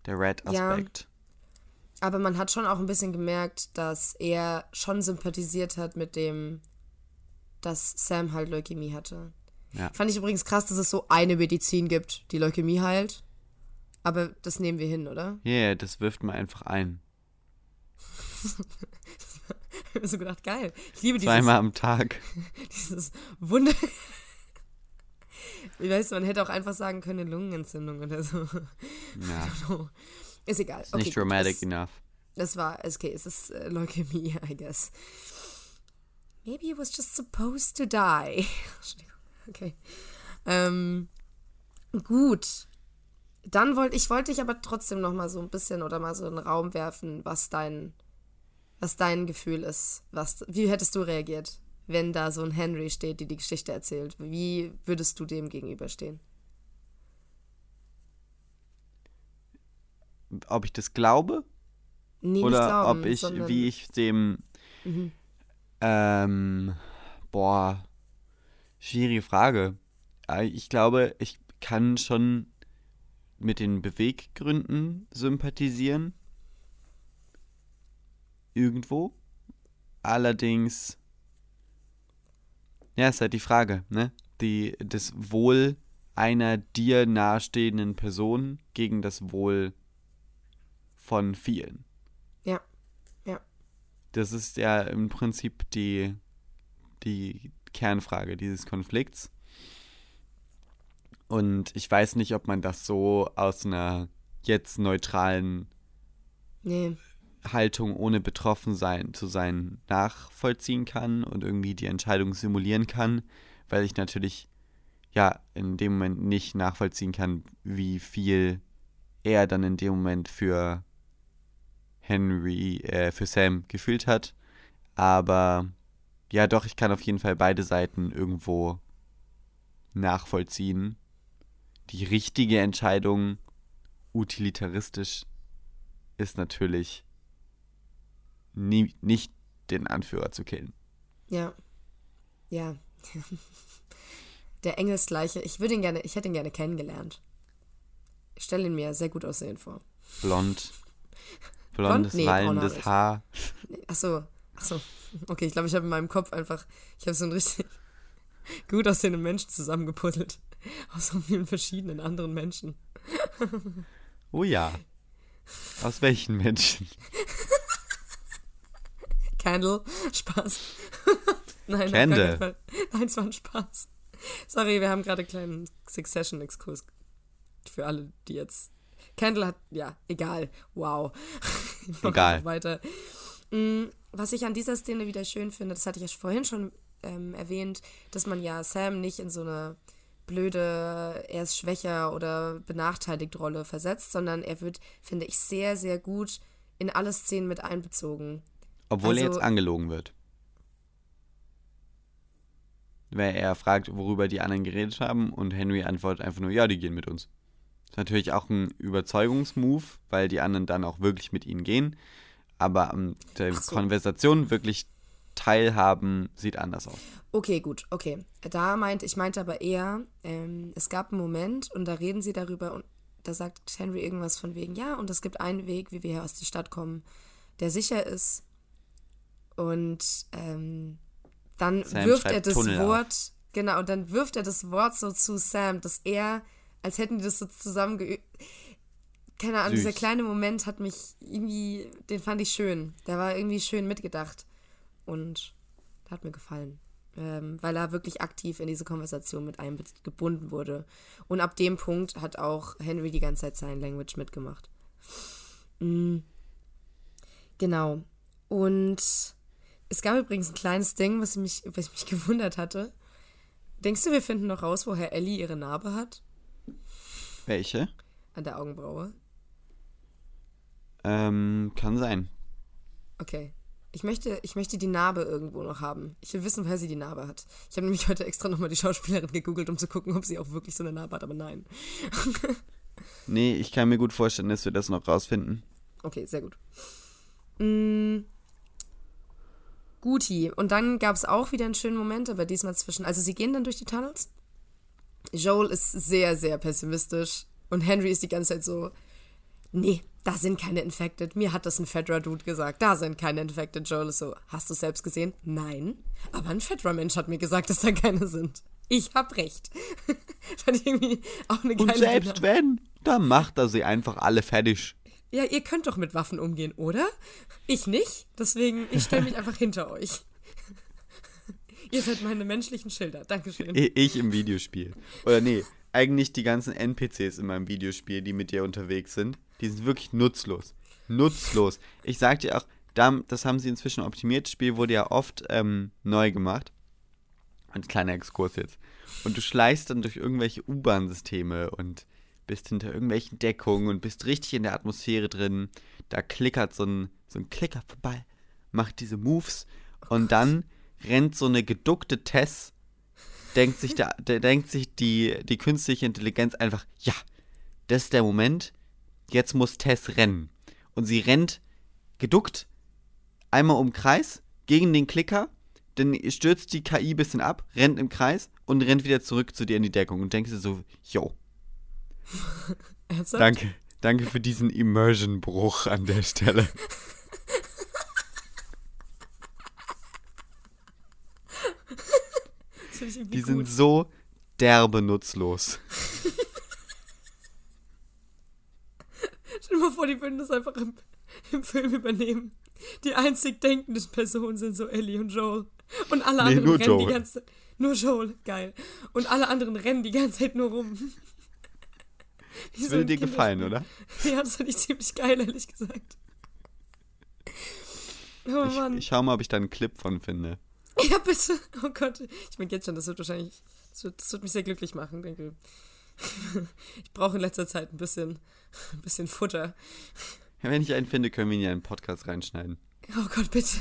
Der Ja. Red-Aspekt. Aber man hat schon auch ein bisschen gemerkt, dass er schon sympathisiert hat mit dem, dass Sam halt Leukämie hatte. Ja. Fand ich übrigens krass, dass es so eine Medizin gibt, die Leukämie heilt. Aber das nehmen wir hin, oder? Ja, yeah, das wirft man einfach ein. Ich habe so gedacht, geil. Ich liebe dieses, Zweimal am Tag. dieses Wunder. Wie weißt du, man hätte auch einfach sagen können, eine Lungenentzündung oder so. Ja, Ist egal. ist okay, nicht dramatic das, enough. das war, okay, es ist äh, Leukämie, I guess. Maybe it was just supposed to die. Okay. Ähm, gut. Dann wollte ich wollte dich aber trotzdem noch mal so ein bisschen oder mal so in den Raum werfen, was dein was dein Gefühl ist. Was, wie hättest du reagiert, wenn da so ein Henry steht, die die Geschichte erzählt? Wie würdest du dem gegenüberstehen? Ob ich das glaube Nee, oder glauben, ob ich, Mhm. wie ich dem, ähm, boah, schwierige Frage. Äh, Ich glaube, ich kann schon mit den Beweggründen sympathisieren. Irgendwo. Allerdings, ja, ist halt die Frage, ne? Die, das Wohl einer dir nahestehenden Person gegen das Wohl von vielen. Ja, ja. Das ist ja im Prinzip die, die Kernfrage dieses Konflikts. Und ich weiß nicht, ob man das so aus einer jetzt neutralen Nee. Haltung, ohne betroffen sein zu sein, nachvollziehen kann und irgendwie die Entscheidung simulieren kann, weil ich natürlich ja in dem Moment nicht nachvollziehen kann, wie viel er dann in dem Moment für Henry, äh, für Sam gefühlt hat. Aber ja, doch, ich kann auf jeden Fall beide Seiten irgendwo nachvollziehen. Die richtige Entscheidung utilitaristisch ist natürlich nie, nicht den Anführer zu killen. Ja. Ja. Der Engelsgleiche. Ich würde ihn gerne, ich hätte ihn gerne kennengelernt. Ich stelle ihn mir sehr gut aussehend vor. Blond. Blondes, Nee, wallendes. Haar. Ach so, ach so. Okay, ich glaube, ich habe in meinem Kopf einfach, ich habe so einen richtig gut aussehenden Menschen zusammengepuzzelt. Aus so vielen verschiedenen anderen Menschen. Oh ja. Aus welchen Menschen? Candle, Spaß. Nein, Candle. Nein, es war ein Spaß. Sorry, wir haben gerade einen kleinen Succession-Exkurs für alle, die jetzt. Candle hat, ja, egal. Wow. Egal. Weiter. Mm, Was ich an dieser Szene wieder schön finde, das hatte ich ja vorhin schon ähm, erwähnt, dass man ja Sam nicht in so eine blöde, er ist schwächer oder benachteiligt Rolle versetzt, sondern er wird, finde ich, sehr, sehr gut in alle Szenen mit einbezogen. Obwohl er Also- jetzt angelogen wird. Weil er fragt, worüber die anderen geredet haben und Henry antwortet einfach nur, ja, die gehen mit uns. ist natürlich auch ein Überzeugungsmove, weil die anderen dann auch wirklich mit ihnen gehen. Aber an der Ach so. Konversation wirklich teilhaben sieht anders aus. Okay, gut, okay. Da meinte, ich meinte aber eher, ähm, es gab einen Moment und da reden sie darüber und da sagt Henry irgendwas von wegen, ja, und es gibt einen Weg, wie wir hier aus der Stadt kommen, der sicher ist. Und ähm, dann Sam wirft er das Tunnel auf. Wort, genau, und dann wirft er das Wort so zu Sam, dass er, als hätten die das so zusammen geübt. Keine Ahnung, Süß. dieser kleine Moment hat mich irgendwie, den fand ich schön. Der war irgendwie schön mitgedacht. Und hat mir gefallen. Ähm, weil er wirklich aktiv in diese Konversation mit eingebunden wurde. Und ab dem Punkt hat auch Henry die ganze Zeit Sign Language mitgemacht. Mm. Genau. Und es gab übrigens ein kleines Ding, was mich, was mich gewundert hatte. Denkst du, wir finden noch raus, woher Ellie ihre Narbe hat? Welche? An der Augenbraue? Ähm, kann sein. Okay. Ich möchte, ich möchte die Narbe irgendwo noch haben. Ich will wissen, woher sie die Narbe hat. Ich habe nämlich heute extra nochmal die Schauspielerin gegoogelt, um zu gucken, ob sie auch wirklich so eine Narbe hat, aber nein. Nee, ich kann mir gut vorstellen, dass wir das noch rausfinden. Okay, sehr gut. Mm, Guti. Und dann gab es auch wieder einen schönen Moment, aber diesmal zwischen. Also, sie gehen dann durch die Tunnels. Joel ist sehr, sehr pessimistisch. Und Henry ist die ganze Zeit so: Nee, da sind keine Infected. Mir hat das ein Fedra-Dude gesagt. Da sind keine Infected. Joel ist so, hast du es selbst gesehen? Nein. Aber ein Fedra-Mensch hat mir gesagt, dass da keine sind. Ich hab recht. Fand ich irgendwie auch eine geile Und selbst Dynamik. wenn, dann macht er sie einfach alle fertig. Ja, ihr könnt doch mit Waffen umgehen, oder? Ich nicht. Deswegen, ich stelle mich einfach hinter euch. ihr seid meine menschlichen Schilder. Dankeschön. Ich im Videospiel. Oder nee, eigentlich die ganzen NPCs in meinem Videospiel, die mit dir unterwegs sind, die sind wirklich nutzlos. Nutzlos. Ich sag dir auch, da- das haben sie inzwischen optimiert. Das Spiel wurde ja oft ähm, neu gemacht. Ein kleiner Exkurs jetzt. Und du schleichst dann durch irgendwelche U-Bahn-Systeme und bist hinter irgendwelchen Deckungen und bist richtig in der Atmosphäre drin. Da klickert so ein, so ein Klicker vorbei, macht diese Moves und dann rennt so eine geduckte Tess denkt sich, der, der denkt sich die, die künstliche Intelligenz einfach, ja, das ist der Moment, jetzt muss Tess rennen. Und sie rennt geduckt einmal um den Kreis gegen den Klicker, dann stürzt die KI ein bisschen ab, rennt im Kreis und rennt wieder zurück zu dir in die Deckung und denkst dir so, yo, Ernsthaft? danke, danke für diesen Immersion-Bruch an der Stelle. Die sind gut. so derbe nutzlos. Stell dir mal vor, die würden das einfach im, im Film übernehmen. Die einzig denkenden Personen sind so Ellie und Joel. Und alle Nee, anderen rennen die Joel. ganze Zeit. Nur Joel, geil. Und alle anderen rennen die ganze Zeit nur rum. Das würde dir gefallen, oder? Ja, das finde ich ziemlich geil, ehrlich gesagt. Oh Ich, Mann. ich schau mal, ob ich da einen Clip von finde. Ja, bitte. Oh Gott. Ich merke jetzt schon, das wird wahrscheinlich, das wird, das wird mich sehr glücklich machen, denke ich. brauche in letzter Zeit ein bisschen, ein bisschen Futter. Ja, wenn ich einen finde, können wir ihn ja in den Podcast reinschneiden. Oh Gott, bitte.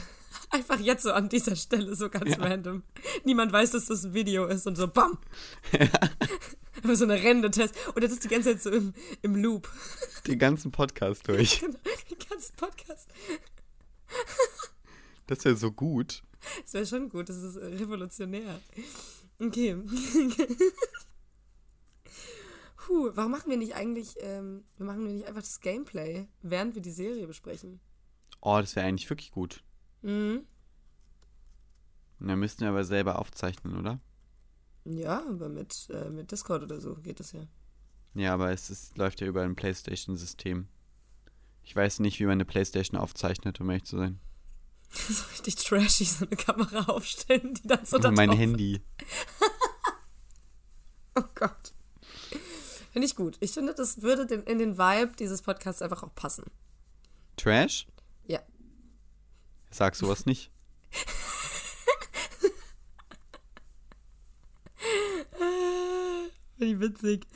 Einfach jetzt so an dieser Stelle, so ganz random. Niemand weiß, dass das ein Video ist und so BAM! Einfach so eine rennende Test. Oder das ist die ganze Zeit so im, im Loop. Den ganzen Podcast durch. Den ganzen Podcast. Das wäre so gut. Das wäre schon gut, das ist revolutionär. Okay. Puh, warum machen wir nicht eigentlich, ähm, wir machen wir nicht einfach das Gameplay, während wir die Serie besprechen? Oh, das wäre eigentlich wirklich gut. Mhm. Und dann müssten wir aber selber aufzeichnen, oder? Ja, aber mit, äh, mit Discord oder so geht das ja. Ja, aber es ist, läuft ja über ein PlayStation-System. Ich weiß nicht, wie man eine PlayStation aufzeichnet, um ehrlich zu sein. So richtig trashy, so eine Kamera aufstellen, die dann so da mein Handy. Oh Gott. Finde ich gut. Ich finde, das würde den, in den Vibe dieses Podcasts einfach auch passen. Trash? Ja. Sag sowas nicht. Finde ich witzig.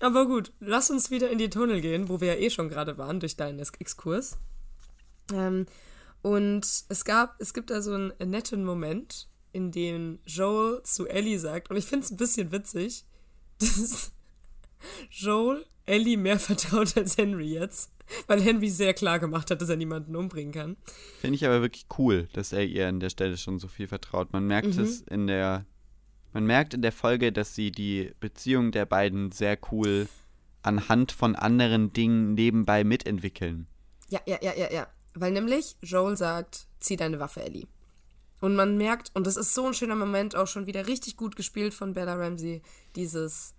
Aber gut, lass uns wieder in die Tunnel gehen, wo wir ja eh schon gerade waren durch deinen Ex- Exkurs. Ähm, und es gab, es gibt da so einen netten Moment, in dem Joel zu Ellie sagt, und ich finde es ein bisschen witzig, dass Joel Ellie mehr vertraut als Henry jetzt, weil Henry sehr klar gemacht hat, dass er niemanden umbringen kann. Finde ich aber wirklich cool, dass er ihr an der Stelle schon so viel vertraut. Man merkt Mhm. es in der. Man merkt in der Folge, dass sie die Beziehung der beiden sehr cool anhand von anderen Dingen nebenbei mitentwickeln. Ja, ja, ja, ja, ja. Weil nämlich Joel sagt, zieh deine Waffe, Ellie. Und man merkt, und das ist so ein schöner Moment, auch schon wieder richtig gut gespielt von Bella Ramsey, dieses,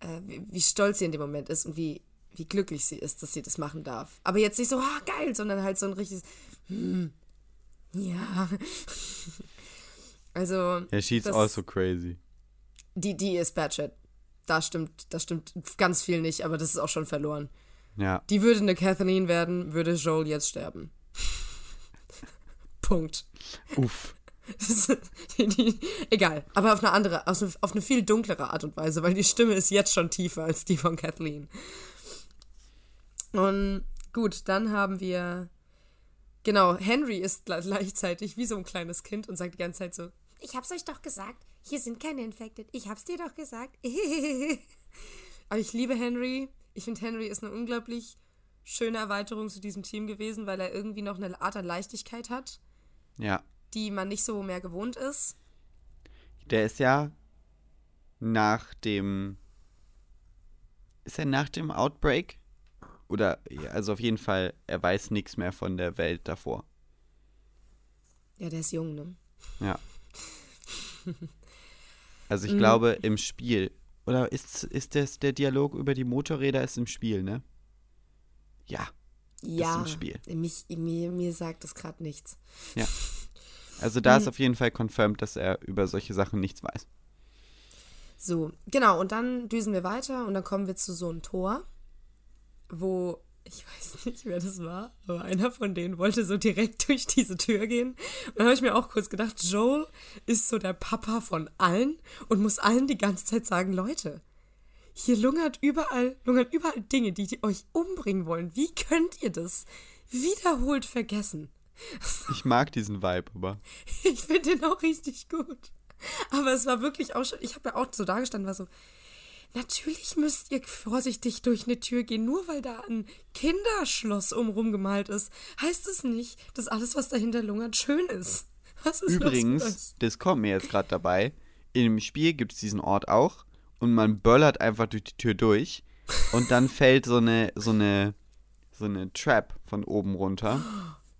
äh, wie, wie stolz sie in dem Moment ist und wie, wie glücklich sie ist, dass sie das machen darf. Aber jetzt nicht so, ah, geil, sondern halt so ein richtiges, hm, ja. also, Ja, she's Das- also crazy. die, die ist Batshit. Da stimmt, das stimmt ganz viel nicht, aber das ist auch schon verloren. Ja. Die würde eine Kathleen werden, würde Joel jetzt sterben. Punkt. Uff. die, die, egal, aber auf eine andere, auf eine, auf eine viel dunklere Art und Weise, weil die Stimme ist jetzt schon tiefer als die von Kathleen. Und gut, dann haben wir, genau, Henry ist gl- gleichzeitig wie so ein kleines Kind und sagt die ganze Zeit so, ich hab's euch doch gesagt, hier sind keine Infected, ich hab's dir doch gesagt. aber ich liebe Henry. Ich finde, Henry ist eine unglaublich schöne Erweiterung zu diesem Team gewesen, weil er irgendwie noch eine Art an Leichtigkeit hat Ja. die man nicht so mehr gewohnt ist. Der ist ja nach dem. Ist er nach dem Outbreak? oder, also auf jeden Fall, er weiß nichts mehr von der Welt davor. Ja, der ist jung, ne? Ja. Also ich Mhm. glaube, im Spiel, oder ist, ist das der Dialog über die Motorräder ist im Spiel, ne? Ja. Ja, im Spiel. Mich, mir, mir sagt das gerade nichts. Also da ist Mhm. auf jeden Fall confirmed, dass er über solche Sachen nichts weiß. So, genau, und dann düsen wir weiter und dann kommen wir zu so einem Tor, wo, ich weiß nicht, wer das war, aber einer von denen wollte so direkt durch diese Tür gehen. Und dann habe ich mir auch kurz gedacht, Joel ist so der Papa von allen und muss allen die ganze Zeit sagen, Leute, hier lungert überall, lungern überall Dinge, die, die euch umbringen wollen. Wie könnt ihr das wiederholt vergessen? Ich mag diesen Vibe, aber Ich finde den auch richtig gut. Aber es war wirklich auch schon, ich habe ja auch so dagestanden, war so, natürlich müsst ihr vorsichtig durch eine Tür gehen, nur weil da ein Kinderschloss umrum gemalt ist, heißt es nicht, dass alles, was dahinter lungert, schön ist. Was ist übrigens, euch? das kommt mir jetzt gerade dabei, dem Spiel gibt es diesen Ort auch und man böllert einfach durch die Tür durch und dann fällt so eine, so eine, so eine Trap von oben runter.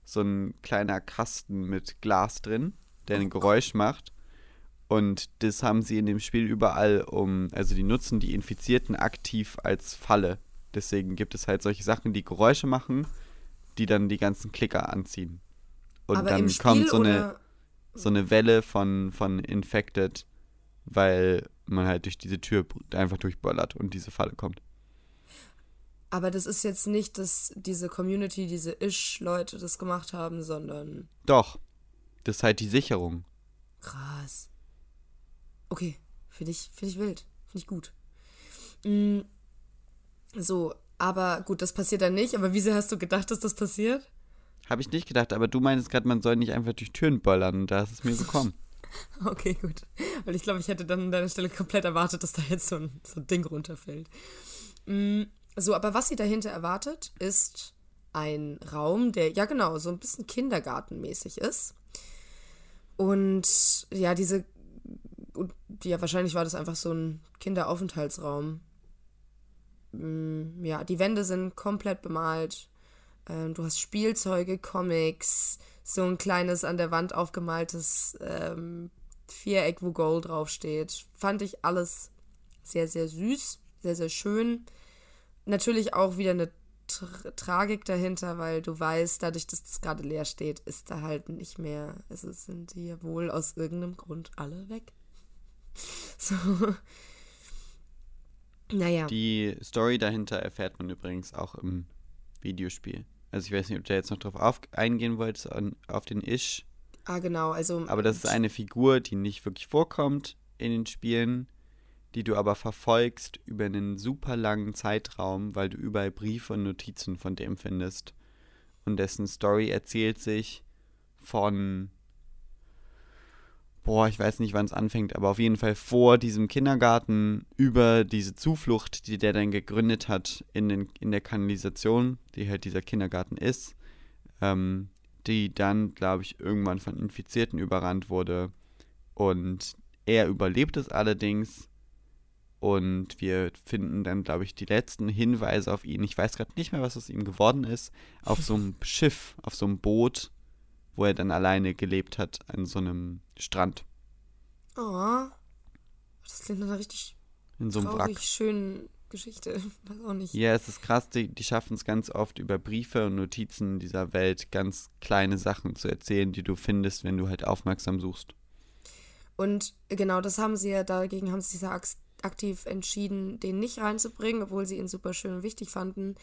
So ein kleiner Kasten mit Glas drin, der ein Geräusch macht. Und das haben sie in dem Spiel überall um, also die nutzen die Infizierten aktiv als Falle. Deswegen gibt es halt solche Sachen, die Geräusche machen, die dann die ganzen Klicker anziehen. Und Aber dann kommt so eine, so eine Welle von, von Infected, weil man halt durch diese Tür einfach durchböllert und diese Falle kommt. aber das ist jetzt nicht, dass diese Community, diese Ish-Leute das gemacht haben, sondern Doch, das ist halt die Sicherung. Krass. Okay, finde ich, find ich wild. Finde ich gut. Mm, so, aber gut, das passiert dann nicht. Aber wieso hast du gedacht, dass das passiert? Habe ich nicht gedacht, aber du meinst gerade, man soll nicht einfach durch Türen böllern und da ist es mir gekommen. Okay, gut. Weil ich glaube, ich hätte dann an deiner Stelle komplett erwartet, dass da jetzt so ein, so ein Ding runterfällt. Mm, so, aber was sie dahinter erwartet, ist ein Raum, der, ja genau, so ein bisschen kindergartenmäßig ist. Und ja, diese, und, ja, wahrscheinlich war das einfach so ein Kinderaufenthaltsraum. Mm, ja, die Wände sind komplett bemalt. Ähm, du hast Spielzeuge, Comics, so ein kleines an der Wand aufgemaltes ähm, Viereck, wo Gold draufsteht. Fand ich alles sehr, sehr süß, sehr, sehr schön. Natürlich auch wieder eine Tra Tragik dahinter, weil du weißt, dadurch, dass das gerade leer steht, ist da halt nicht mehr, also sind die ja wohl aus irgendeinem Grund alle weg. So. Naja. Die Story dahinter erfährt man übrigens auch im Videospiel. Also ich weiß nicht, ob du jetzt noch drauf auf eingehen wolltest, auf den Ish. Ah, genau, also. Aber das ist eine Figur, die nicht wirklich vorkommt in den Spielen, die du aber verfolgst über einen super langen Zeitraum, weil du überall Briefe und Notizen von dem findest. Und dessen Story erzählt sich von. Boah, ich weiß nicht, wann es anfängt, aber auf jeden Fall vor diesem Kindergarten über diese Zuflucht, die der dann gegründet hat in, den, in der Kanalisation, die halt dieser Kindergarten ist, ähm, die dann, glaube ich, irgendwann von Infizierten überrannt wurde. Und er überlebt es allerdings. Und wir finden dann, glaube ich, die letzten Hinweise auf ihn. Ich weiß gerade nicht mehr, was aus ihm geworden ist. Auf so einem Schiff, auf so einem Boot, wo er dann alleine gelebt hat, an so einem Strand. Oh. Das klingt nach einer richtig In so einem traurig Wrack. schönen Geschichte. Weiß auch nicht. Ja, es ist krass, die, die schaffen es ganz oft über Briefe und Notizen dieser Welt ganz kleine Sachen zu erzählen, die du findest, wenn du halt aufmerksam suchst. Und genau das haben sie ja, dagegen haben sie sich ak- aktiv entschieden, den nicht reinzubringen, obwohl sie ihn super schön und wichtig fanden.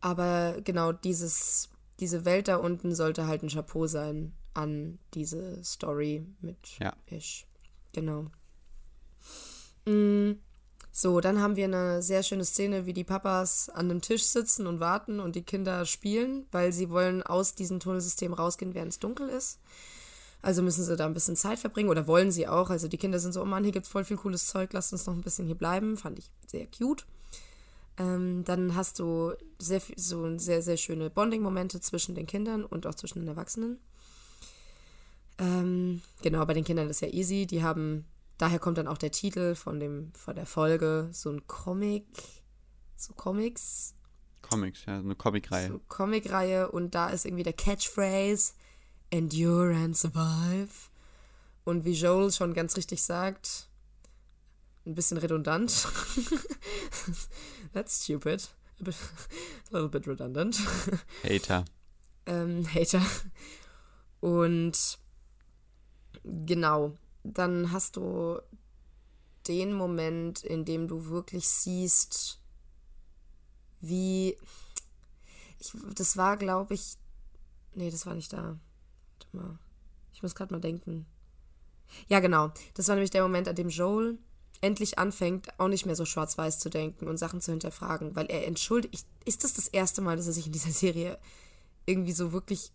Aber genau dieses, diese Welt da unten sollte halt ein Chapeau sein an diese Story mit Ja. Ish. Genau. Mm, So, dann haben wir eine sehr schöne Szene, wie die Papas an einem Tisch sitzen und warten und die Kinder spielen, weil sie wollen aus diesem Tunnelsystem rausgehen, während es dunkel ist. Also müssen sie da ein bisschen Zeit verbringen oder wollen sie auch. Also die Kinder sind so, oh Mann, hier gibt's voll viel cooles Zeug, lasst uns noch ein bisschen hier bleiben. Fand ich sehr cute. Ähm, dann hast du sehr, so sehr, sehr schöne Bonding-Momente zwischen den Kindern und auch zwischen den Erwachsenen. Ähm, genau, bei den Kindern ist ja easy. Die haben, daher kommt dann auch der Titel von dem, von der Folge, so ein Comic, so Comics. Comics, ja, eine Comicreihe. so Comicreihe und da ist irgendwie der Catchphrase Endure and Survive. Und wie Joel schon ganz richtig sagt, ein bisschen redundant. That's stupid. A, bit, a little bit redundant. Hater. ähm, Hater. Und genau, dann hast du den Moment, in dem du wirklich siehst, wie. Ich, das war, glaube ich. Nee, das war nicht da. Warte mal. Ich muss gerade mal denken. Ja, genau. Das war nämlich der Moment, an dem Joel endlich anfängt, auch nicht mehr so schwarz-weiß zu denken und Sachen zu hinterfragen, weil er entschuldigt. Ist das das erste Mal, dass er sich in dieser Serie irgendwie so wirklich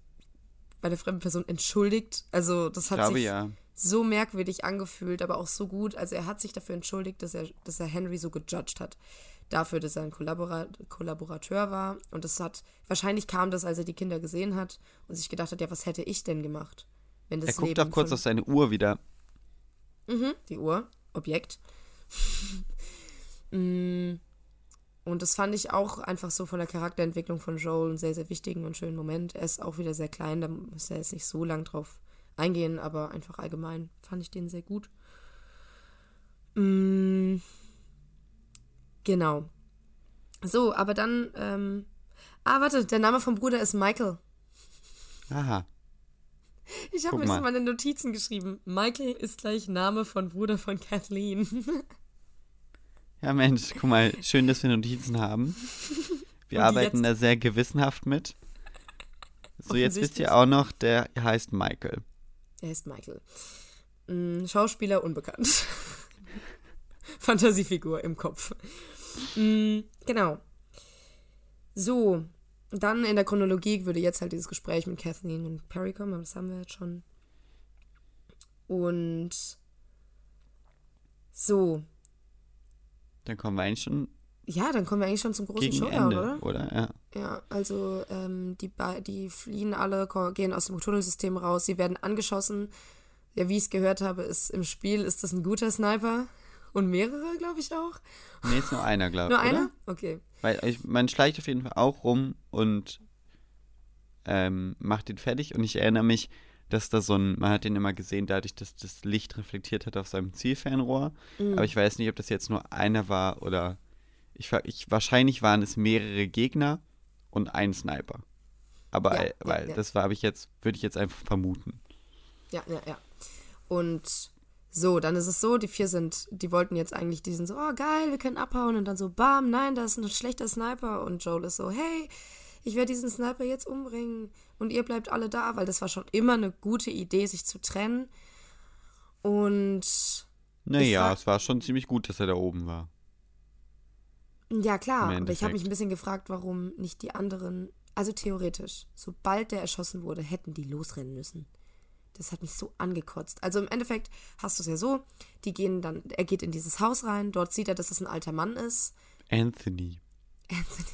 bei einer fremden Person entschuldigt? Also, das hat glaube sich ja. so merkwürdig angefühlt, aber auch so gut. Also er hat sich dafür entschuldigt, dass er, dass er Henry so gejudged hat. Dafür, dass er ein Kollabora Kollaborateur war. Und das hat, wahrscheinlich kam das, als er die Kinder gesehen hat und sich gedacht hat, ja, was hätte ich denn gemacht? Wenn das Er guckt Leben auch kurz auf seine Uhr wieder. Mhm, die Uhr, Objekt. Mm, und das fand ich auch einfach so von der Charakterentwicklung von Joel einen sehr, sehr wichtigen und schönen Moment. Er ist auch wieder sehr klein, da muss er jetzt nicht so lang drauf eingehen, aber einfach allgemein fand ich den sehr gut. Mm, genau. So, aber dann, ähm, ah, warte, der Name vom Bruder ist Michael. Aha. Ich habe mir das mal in den Notizen geschrieben. Michael ist gleich Name von Bruder von Kathleen. Ja, Mensch, guck mal, schön, dass wir Notizen haben. Wir arbeiten da sehr gewissenhaft mit. So, jetzt wisst ihr auch noch, der heißt Michael. Er ist Michael. Mm, Schauspieler unbekannt. Fantasiefigur im Kopf. Mm, genau. So, dann in der Chronologie würde jetzt halt dieses Gespräch mit Kathleen und Perry kommen, aber das haben wir jetzt schon. Und so, Dann kommen wir eigentlich schon ja, dann kommen wir eigentlich schon zum großen Showdown, Ende, oder? oder? Ja. Ja, also ähm, die, ba- die fliehen alle, gehen aus dem Tunnelsystem raus, sie werden angeschossen. Ja, wie ich es gehört habe, ist im Spiel ist das ein guter Sniper. Und mehrere, glaube ich auch. Nee, ist nur einer, glaube ich. Nur oder? einer? Okay. Weil ich, man schleicht auf jeden Fall auch rum und ähm, macht ihn fertig. Und ich erinnere mich, dass da so ein, man hat den immer gesehen, dadurch, dass das Licht reflektiert hat auf seinem Zielfernrohr. Mhm. Aber ich weiß nicht, ob das jetzt nur einer war oder ich, ich wahrscheinlich waren es mehrere Gegner und ein Sniper. Aber Ja, äh, ja, weil ja. das war, habe ich jetzt, würde ich jetzt einfach vermuten. Ja, ja, ja. Und so, dann ist es so, die vier sind, die wollten jetzt eigentlich, die sind so, oh geil, wir können abhauen und dann so, bam, nein, da ist ein schlechter Sniper und Joel ist so, hey, ich werde diesen Sniper jetzt umbringen und ihr bleibt alle da, weil das war schon immer eine gute Idee, sich zu trennen. Und Naja, sag- es war schon ziemlich gut, dass er da oben war. ja klar, aber ich habe mich ein bisschen gefragt, warum nicht die anderen, also theoretisch, sobald der erschossen wurde, hätten die losrennen müssen. Das hat mich so angekotzt. Also im Endeffekt hast du es ja so, die gehen dann, er geht in dieses Haus rein, dort sieht er, dass es ein alter Mann ist. Anthony. Anthony.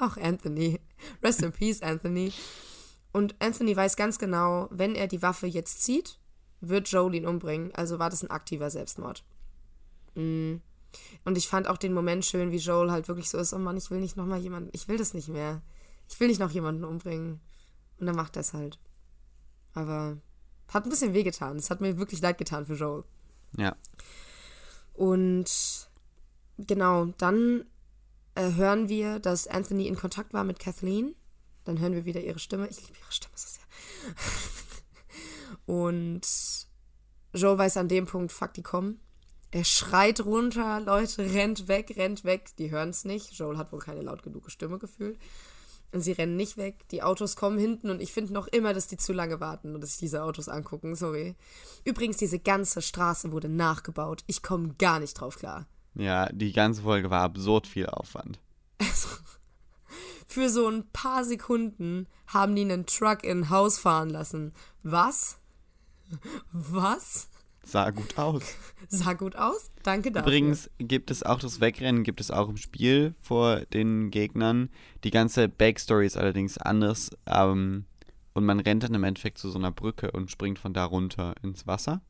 Ach, Anthony. Rest in peace, Anthony. Und Anthony weiß ganz genau, wenn er die Waffe jetzt zieht, wird Joel ihn umbringen. Also war das ein aktiver Selbstmord. Mm. Und ich fand auch den Moment schön, wie Joel halt wirklich so ist, oh Mann, ich will nicht nochmal jemanden, ich will das nicht mehr. Ich will nicht noch jemanden umbringen. Und dann macht er es halt. Aber hat ein bisschen wehgetan. Es hat mir wirklich leid getan für Joel. Ja. Und genau, dann äh, hören wir, dass Anthony in Kontakt war mit Kathleen. Dann hören wir wieder ihre Stimme. Ich liebe ihre Stimme so sehr. Und Joel weiß an dem Punkt, fuck, die kommen. Er schreit runter, Leute, rennt weg, rennt weg. Die hören es nicht. Joel hat wohl keine laut genug Stimme gefühlt. Und sie rennen nicht weg. Die Autos kommen hinten und ich finde noch immer, dass die zu lange warten und dass sich diese Autos angucken. Sorry. Übrigens, diese ganze Straße wurde nachgebaut. Ich komme gar nicht drauf klar. Ja, die ganze Folge war absurd viel Aufwand. Für so ein paar Sekunden haben die einen Truck in ein Haus fahren lassen. Was? Was? Sah gut aus. Sah gut aus. Danke dafür. Übrigens gibt es auch das Wegrennen, gibt es auch im Spiel vor den Gegnern. Die ganze Backstory ist allerdings anders. Ähm, und man rennt dann im Endeffekt zu so einer Brücke und springt von da runter ins Wasser.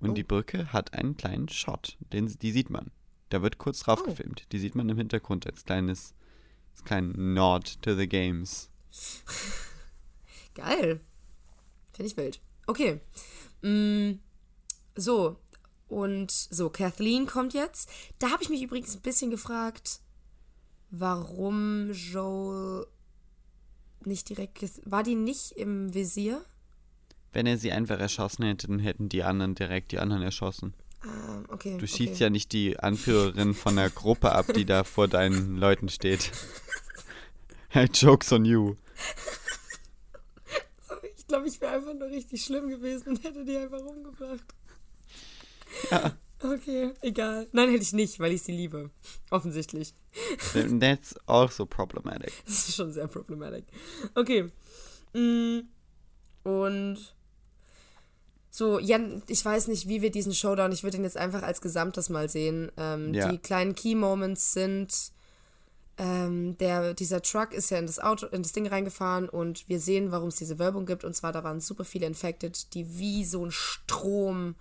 Und Oh. die Brücke hat einen kleinen Shot. Den, die sieht man. Da wird kurz drauf Oh. gefilmt. Die sieht man im Hintergrund als kleines ist kein Nod to the Games. Geil. Finde ich wild. Okay. Mm, so. Und so, Kathleen kommt jetzt. Da habe ich mich übrigens ein bisschen gefragt, warum Joel nicht direkt. War die nicht im Visier? Wenn er sie einfach erschossen hätte, dann hätten die anderen direkt die anderen erschossen. Ah, okay. Du okay. schießt ja nicht die Anführerin von der Gruppe ab, die da vor deinen Leuten steht. Hey, Jokes on you. Ich glaube, ich wäre einfach nur richtig schlimm gewesen und hätte die einfach umgebracht. Ja. Okay, egal. Nein, hätte ich nicht, weil ich sie liebe. Offensichtlich. That's also problematic. Das ist schon sehr problematisch. Okay. Mm, Und so, Jan, ich weiß nicht, wie wir diesen Showdown, ich würde ihn jetzt einfach als Gesamtes mal sehen. Ähm, Ja. Die kleinen Key Moments sind, ähm, der, dieser Truck ist ja in das Auto, in das Ding reingefahren und wir sehen, warum es diese Werbung gibt. Und zwar, da waren super viele Infected, die wie so ein Strom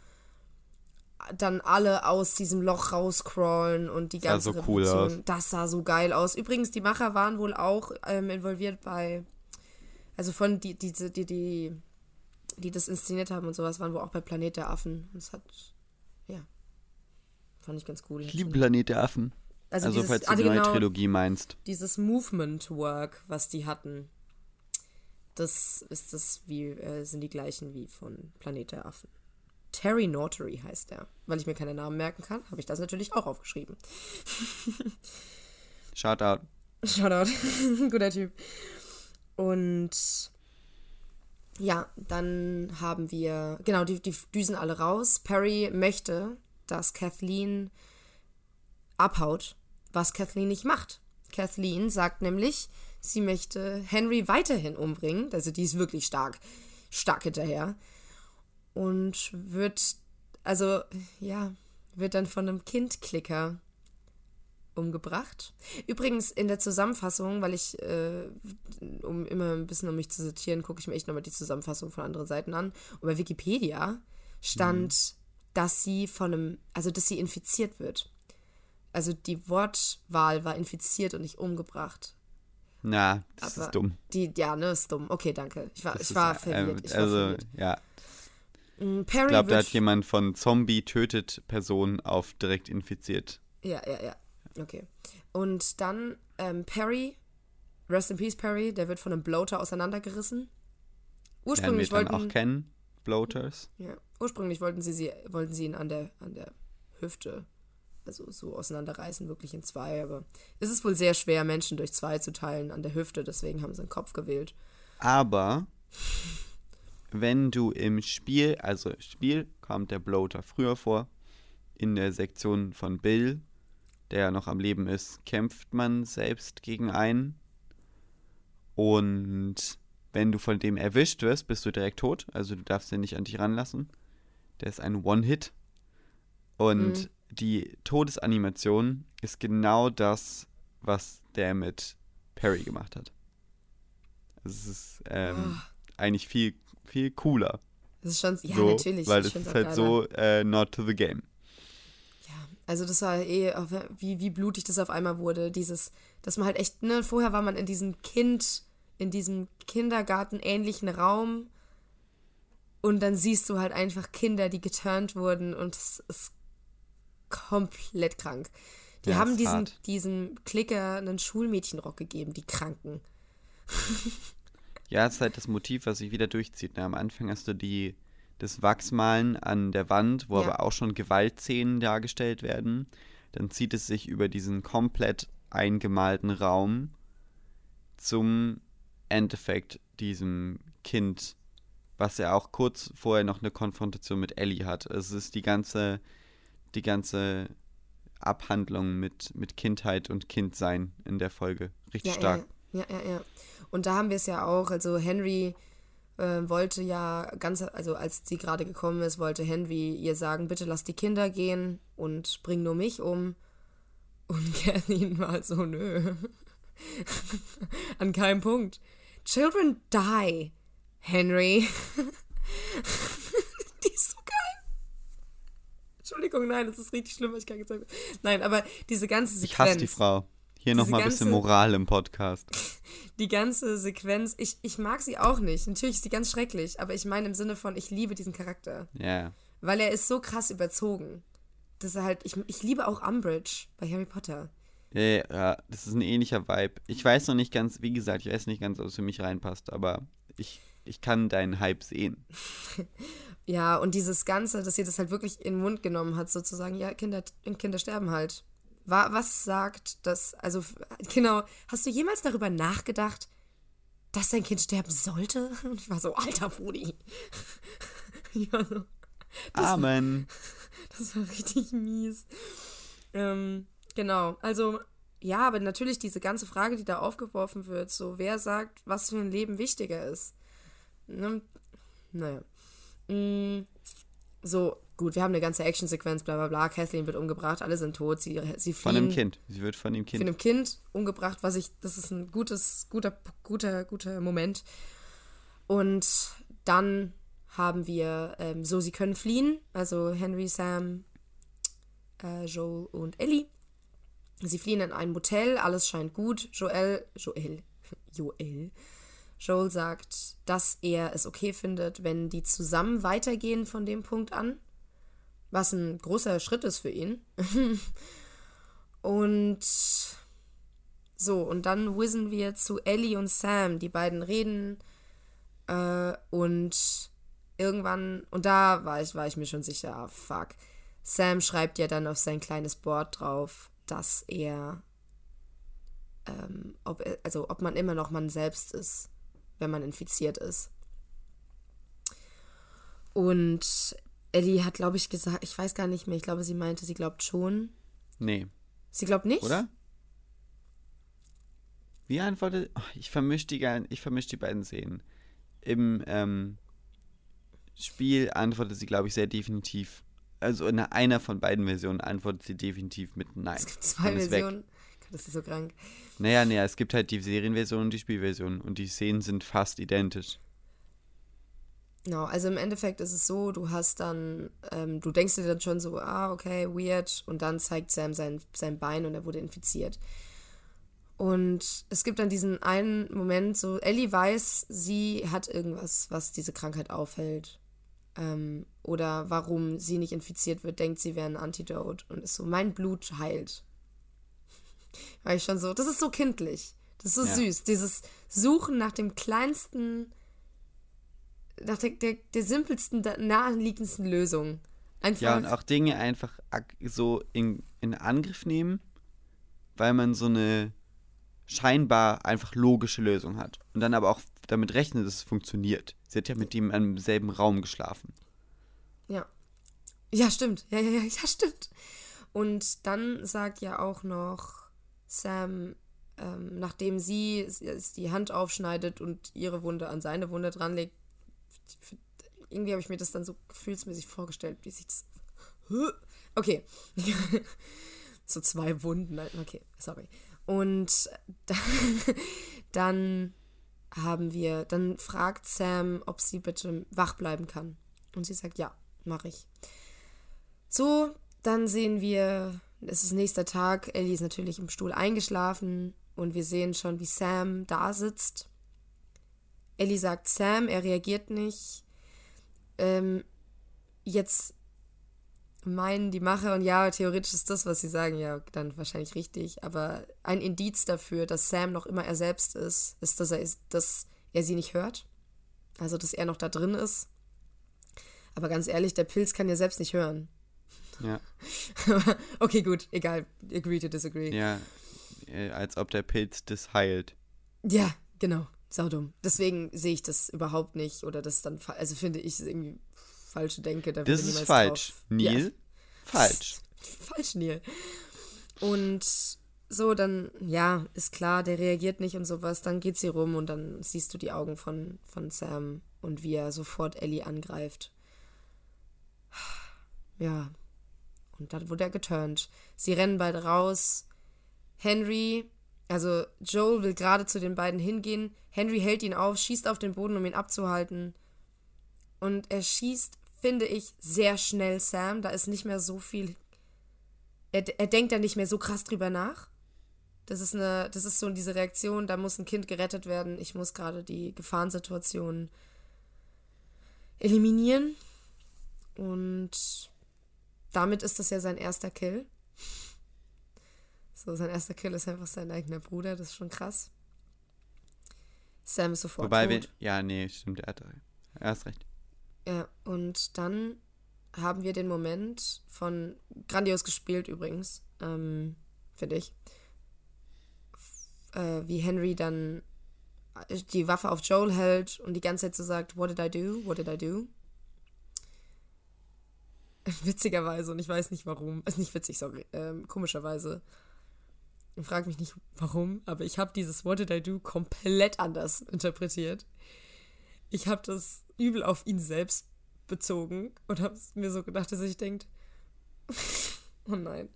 dann alle aus diesem Loch rauscrawlen und die Sah ganze so cool aus. Das sah so geil aus. Übrigens, die Macher waren wohl auch ähm, involviert bei, also von die, die, die, die, die das inszeniert haben und sowas, waren wohl auch bei Planet der Affen. Und es hat, ja, fand ich ganz cool. Ich liebe Planet der Affen. Also, Also, dieses, falls du ah, die neue genau, Trilogie meinst. dieses Movement-Work, was die hatten, das ist das wie, äh, sind die gleichen wie von Planet der Affen. Terry Nortery heißt er. Weil ich mir keine Namen merken kann, habe ich das natürlich auch aufgeschrieben. Shoutout. Shoutout. Guter Typ. Und ja, dann haben wir, genau, die, die düsen alle raus. Perry möchte, dass Kathleen abhaut, was Kathleen nicht macht. Kathleen sagt nämlich, sie möchte Henry weiterhin umbringen. Also die ist wirklich stark, stark hinterher. Und wird, also, ja, wird dann von einem Kindklicker umgebracht. Übrigens in der Zusammenfassung, weil ich, äh, um immer ein bisschen um mich zu sortieren, gucke ich mir echt nochmal die Zusammenfassung von anderen Seiten an. Und bei Wikipedia stand, dass sie von einem, also dass sie infiziert wird. Also die Wortwahl war infiziert und nicht umgebracht. Na, das Aber ist dumm. Die, ja, ne, ist dumm. Okay, danke. Ich war, Das ich ist, war ähm, verwirrt. Ich war also, verwirrt. ja. Mm, Perry Ich glaube, da hat jemand von Zombie tötet Person auf direkt infiziert. Ja, ja, ja. Okay. Und dann ähm, Perry, Rest in Peace Perry, der wird von einem Bloater auseinandergerissen. Ursprünglich dann auch wollten, kennen. Bloaters. ja, ursprünglich wollten sie, sie, wollten sie ihn an der, an der Hüfte, also so auseinanderreißen, wirklich in zwei. Aber es ist wohl sehr schwer, Menschen durch zwei zu teilen an der Hüfte, deswegen haben sie einen Kopf gewählt. Aber wenn du im Spiel, also im Spiel kommt der Bloater früher vor, in der Sektion von Bill, der noch am Leben ist, kämpft man selbst gegen einen. Und wenn du von dem erwischt wirst, bist du direkt tot. Also du darfst den nicht an dich ranlassen. Der ist ein One-Hit. Und Mhm. die Todesanimation ist genau das, was der mit Perry gemacht hat. Also es ist ähm, Ah. eigentlich viel, viel cooler. Das ist schon, ja, so, natürlich. Weil find's ist halt geiler. so äh, not to the game. Also das war eh, wie, wie blutig das auf einmal wurde. Dieses, dass man halt echt, ne, vorher war man in diesem Kind, in diesem Kindergarten-ähnlichen Raum und dann siehst du halt einfach Kinder, die geturnt wurden und es ist komplett krank. Die Ja, haben hart. diesem Klicker einen Schulmädchenrock gegeben, die Kranken. Ja, es ist halt das Motiv, was sich wieder durchzieht. Ne? Am Anfang hast du die, das Wachsmalen an der Wand, wo Ja. aber auch schon Gewaltszenen dargestellt werden. Dann zieht es sich über diesen komplett eingemalten Raum zum Endeffekt diesem Kind, was ja auch kurz vorher noch eine Konfrontation mit Ellie hat. Es ist die ganze, die ganze Abhandlung mit, mit Kindheit und Kindsein in der Folge. Richtig Ja, stark. Ja, ja, ja, ja. Und da haben wir es ja auch, also Henry äh, wollte ja ganz, also als sie gerade gekommen ist, wollte Henry ihr sagen, bitte lass die Kinder gehen und bring nur mich um. Und Kathleen war so, nö. An keinem Punkt. Children die, Henry. die ist so geil. Entschuldigung, nein, das ist richtig schlimm, was ich gerade gesagt habe. Nein, aber diese ganze Ich Sequenz. hasse die Frau. Hier nochmal ein bisschen Moral im Podcast. Die ganze Sequenz, ich, ich mag sie auch nicht. Natürlich ist sie ganz schrecklich, aber ich meine im Sinne von, ich liebe diesen Charakter. Ja. Weil er ist so krass überzogen. Das ist halt, ich, ich liebe auch Umbridge bei Harry Potter. Ja, ja, das ist ein ähnlicher Vibe. Ich weiß noch nicht ganz, wie gesagt, ich weiß nicht ganz, ob es für mich reinpasst, aber ich, ich kann deinen Hype sehen. ja, und dieses Ganze, dass sie das halt wirklich in den Mund genommen hat, sozusagen, ja, Kinder, Kinder sterben halt. Was sagt das, also genau, hast du jemals darüber nachgedacht, dass dein Kind sterben sollte? Und ich war so, alter Fudi. Ich war so, das Amen. War, das war richtig mies. Ähm, genau, also ja, aber natürlich diese ganze Frage, die da aufgeworfen wird, so wer sagt, was für ein Leben wichtiger ist. Ne? Naja. Mm, so, gut, wir haben eine ganze Actionsequenz, bla bla bla. Kathleen wird umgebracht, alle sind tot. Sie, sie fliehen. Von einem Kind. Sie wird von dem Kind. Von einem Kind umgebracht, was ich, das ist ein gutes, guter, guter, guter Moment. Und dann haben wir, ähm, so, sie können fliehen. Also Henry, Sam, äh, Joel und Ellie. Sie fliehen in ein Motel, alles scheint gut. Joel, Joel, Joel Joel sagt, dass er es okay findet, wenn die zusammen weitergehen von dem Punkt an, was ein großer Schritt ist für ihn. und so, und dann whizzen wir zu Ellie und Sam. Die beiden reden äh, und irgendwann, und da war ich, war ich mir schon sicher, ah, fuck. Sam schreibt ja dann auf sein kleines Board drauf, dass er, ähm, ob, also ob man immer noch man selbst ist wenn man infiziert ist. Und Ellie hat, glaube ich, gesagt, ich weiß gar nicht mehr, ich glaube, sie meinte, sie glaubt schon. Nee. Sie glaubt nicht? Oder? Wie antwortet. Oh, ich vermische die, vermisch die beiden Szenen. Im ähm, Spiel antwortet sie, glaube ich, sehr definitiv. Also in einer von beiden Versionen antwortet sie definitiv mit Nein. Es gibt zwei Versionen. Das ist so krank. Naja, naja, es gibt halt die Serienversion und die Spielversion und die Szenen sind fast identisch. Genau, also im Endeffekt ist es so, du hast dann, ähm, du denkst dir dann schon so, ah, okay, weird, und dann zeigt Sam sein, sein Bein und er wurde infiziert. Und es gibt dann diesen einen Moment, so, Ellie weiß, sie hat irgendwas, was diese Krankheit aufhält. Ähm, oder warum sie nicht infiziert wird, denkt sie wäre ein Antidote und ist so, mein Blut heilt. War ich schon so, das ist so kindlich. Das ist so ja. süß. Dieses Suchen nach dem kleinsten, nach der, der, der simpelsten, naheliegendsten Lösung. Einfach ja, und auch Dinge einfach so in, in Angriff nehmen, weil man so eine scheinbar einfach logische Lösung hat. Und dann aber auch damit rechnet, dass es funktioniert. Sie hat ja mit ihm im selben Raum geschlafen. Ja. Ja, stimmt. Ja, ja, ja, ja, stimmt. Und dann sagt ja auch noch Sam, ähm, nachdem sie die Hand aufschneidet und ihre Wunde an seine Wunde dranlegt, irgendwie habe ich mir das dann so gefühlsmäßig vorgestellt, wie sich das. Okay. so zwei Wunden. Okay, sorry. Und dann, dann haben wir, dann fragt Sam, ob sie bitte wach bleiben kann. Und sie sagt, ja, mache ich. So, dann sehen wir es ist nächster Tag. Ellie ist natürlich im Stuhl eingeschlafen und wir sehen schon, wie Sam da sitzt. Ellie sagt Sam, er reagiert nicht. Ähm, jetzt meinen die Macher, und ja, theoretisch ist das, was sie sagen, ja, dann wahrscheinlich richtig, aber ein Indiz dafür, dass Sam noch immer er selbst ist, ist, dass er, ist, dass er sie nicht hört. Also, dass er noch da drin ist. Aber ganz ehrlich, der Pilz kann ja selbst nicht hören. Ja. okay, gut, egal. Agree to disagree. Ja, äh, als ob der Pilz das heilt. Ja, genau. Saudumm. Deswegen sehe ich das überhaupt nicht. Oder das dann, also finde ich irgendwie falsche Denke. Da das ist falsch. Drauf. Neil? Ja. Falsch. falsch, Neil. Und so, dann, ja, ist klar, der reagiert nicht und sowas. Dann geht sie rum und dann siehst du die Augen von, von Sam und wie er sofort Ellie angreift. Ja, und dann wurde er geturnt. Sie rennen beide raus. Henry, also Joel will gerade zu den beiden hingehen. Henry hält ihn auf, schießt auf den Boden, um ihn abzuhalten. Und er schießt, finde ich, sehr schnell Sam. Da ist nicht mehr so viel. Er, er denkt da nicht mehr so krass drüber nach. Das ist eine, das ist so diese Reaktion, da muss ein Kind gerettet werden. Ich muss gerade die Gefahrensituation eliminieren. Und damit ist das ja sein erster Kill. So, sein erster Kill ist einfach sein eigener Bruder, das ist schon krass. Sam ist sofort Wobei tot. wir. Ja, nee, stimmt, er hat er hast recht. Ja, und dann haben wir den Moment von, grandios gespielt übrigens, ähm, finde ich, äh, wie Henry dann die Waffe auf Joel hält und die ganze Zeit so sagt, what did I do, what did I do? Witzigerweise, und ich weiß nicht warum, ist nicht witzig, sorry, ähm, komischerweise, ich frage mich nicht warum, aber ich habe dieses What did I do komplett anders interpretiert. Ich habe das übel auf ihn selbst bezogen und habe mir so gedacht, dass ich denkt, oh nein,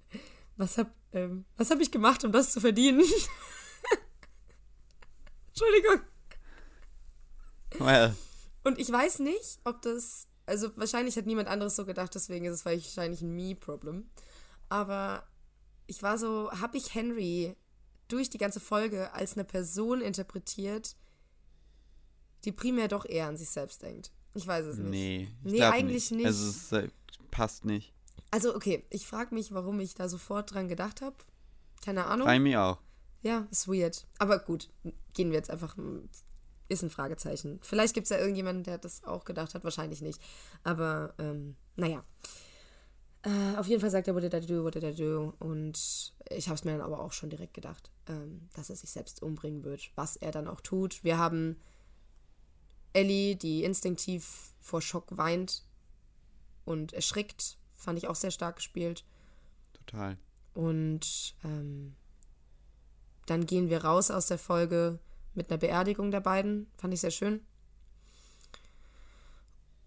was hab, ähm, was hab ich gemacht, um das zu verdienen? Entschuldigung. Well, Und ich weiß nicht, ob das, also wahrscheinlich hat niemand anderes so gedacht, deswegen ist es wahrscheinlich ein Me-Problem. Aber ich war so, habe ich Henry durch die ganze Folge als eine Person interpretiert, die primär doch eher an sich selbst denkt. Ich weiß es nicht. nee. Nee, eigentlich nicht. Also, es äh, passt nicht. Also, okay, ich frage mich, warum ich da sofort dran gedacht habe. Keine Ahnung. Bei mir auch. Ja, ist weird. Aber gut, gehen wir jetzt einfach. Ist ein Fragezeichen. Vielleicht gibt es ja irgendjemanden, der das auch gedacht hat. Wahrscheinlich nicht. Aber, ähm, naja. Äh, auf jeden Fall sagt er, what did I do, what did I do? Und ich habe es mir dann aber auch schon direkt gedacht, ähm, dass er sich selbst umbringen wird. Was er dann auch tut. Wir haben Ellie, die instinktiv vor Schock weint und erschrickt. Fand ich auch sehr stark gespielt. Total. Und ähm, dann gehen wir raus aus der Folge mit einer Beerdigung der beiden. Fand ich sehr schön.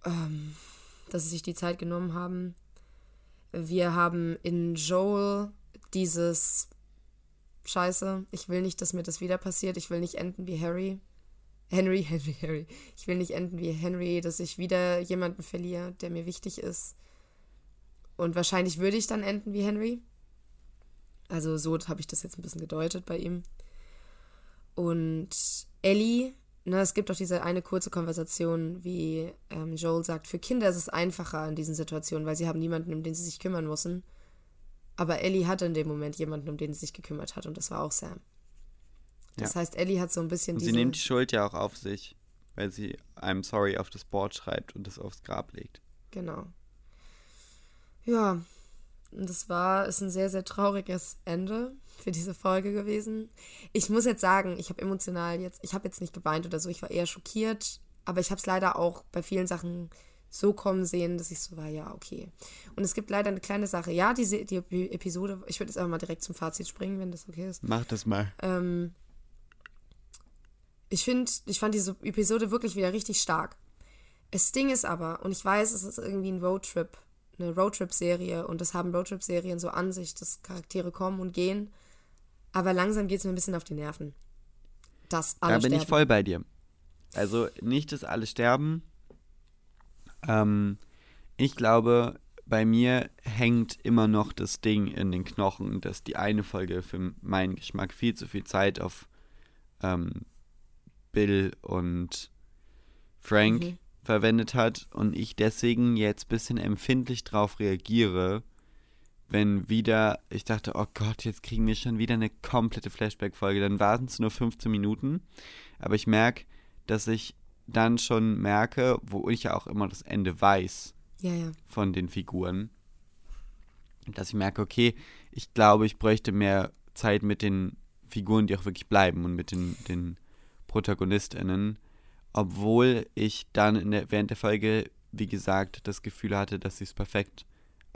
Ähm, dass sie sich die Zeit genommen haben. Wir haben in Joel dieses Scheiße, ich will nicht, dass mir das wieder passiert. Ich will nicht enden wie Harry. Henry, Henry, Harry. Ich will nicht enden wie Henry, dass ich wieder jemanden verliere, der mir wichtig ist. Und wahrscheinlich würde ich dann enden wie Henry. Also so habe ich das jetzt ein bisschen gedeutet bei ihm. Und Ellie, ne, es gibt auch diese eine kurze Konversation, wie ähm, Joel sagt, für Kinder ist es einfacher in diesen Situationen, weil sie haben niemanden, um den sie sich kümmern müssen. Aber Ellie hatte in dem Moment jemanden, um den sie sich gekümmert hat, und das war auch Sam. Das Ja. heißt, Ellie hat so ein bisschen Und sie nimmt die Schuld ja auch auf sich, weil sie I'm sorry auf das Board schreibt und das aufs Grab legt. Genau. Ja, und das war, ist ein sehr, sehr trauriges Ende für diese Folge gewesen. Ich muss jetzt sagen, ich habe emotional jetzt, ich habe jetzt nicht geweint oder so, ich war eher schockiert, aber ich habe es leider auch bei vielen Sachen so kommen sehen, dass ich so war, ja, okay. Und es gibt leider eine kleine Sache. Ja, diese die Episode, ich würde jetzt einfach mal direkt zum Fazit springen, wenn das okay ist. Mach das mal. Ähm, ich finde, ich fand diese Episode wirklich wieder richtig stark. Das Ding ist aber, und ich weiß, es ist irgendwie ein Roadtrip, eine Roadtrip-Serie und das haben Roadtrip-Serien so an sich, dass Charaktere kommen und gehen. Aber langsam geht es mir ein bisschen auf die Nerven. Dass alle Da bin sterben. ich voll bei dir. Also nicht, dass alle sterben. Ähm, ich glaube, bei mir hängt immer noch das Ding in den Knochen, dass die eine Folge für meinen Geschmack viel zu viel Zeit auf ähm, Bill und Frank Mhm. verwendet hat und ich deswegen jetzt ein bisschen empfindlich drauf reagiere, wenn wieder, ich dachte, oh Gott, jetzt kriegen wir schon wieder eine komplette Flashback-Folge. Dann waren es nur 15 Minuten, aber ich merke, dass ich dann schon merke, wo ich ja auch immer das Ende weiß Ja, ja. von den Figuren, dass ich merke, okay, ich glaube, ich bräuchte mehr Zeit mit den Figuren, die auch wirklich bleiben und mit den, den ProtagonistInnen, obwohl ich dann der, während der Folge, wie gesagt, das Gefühl hatte, dass sie es perfekt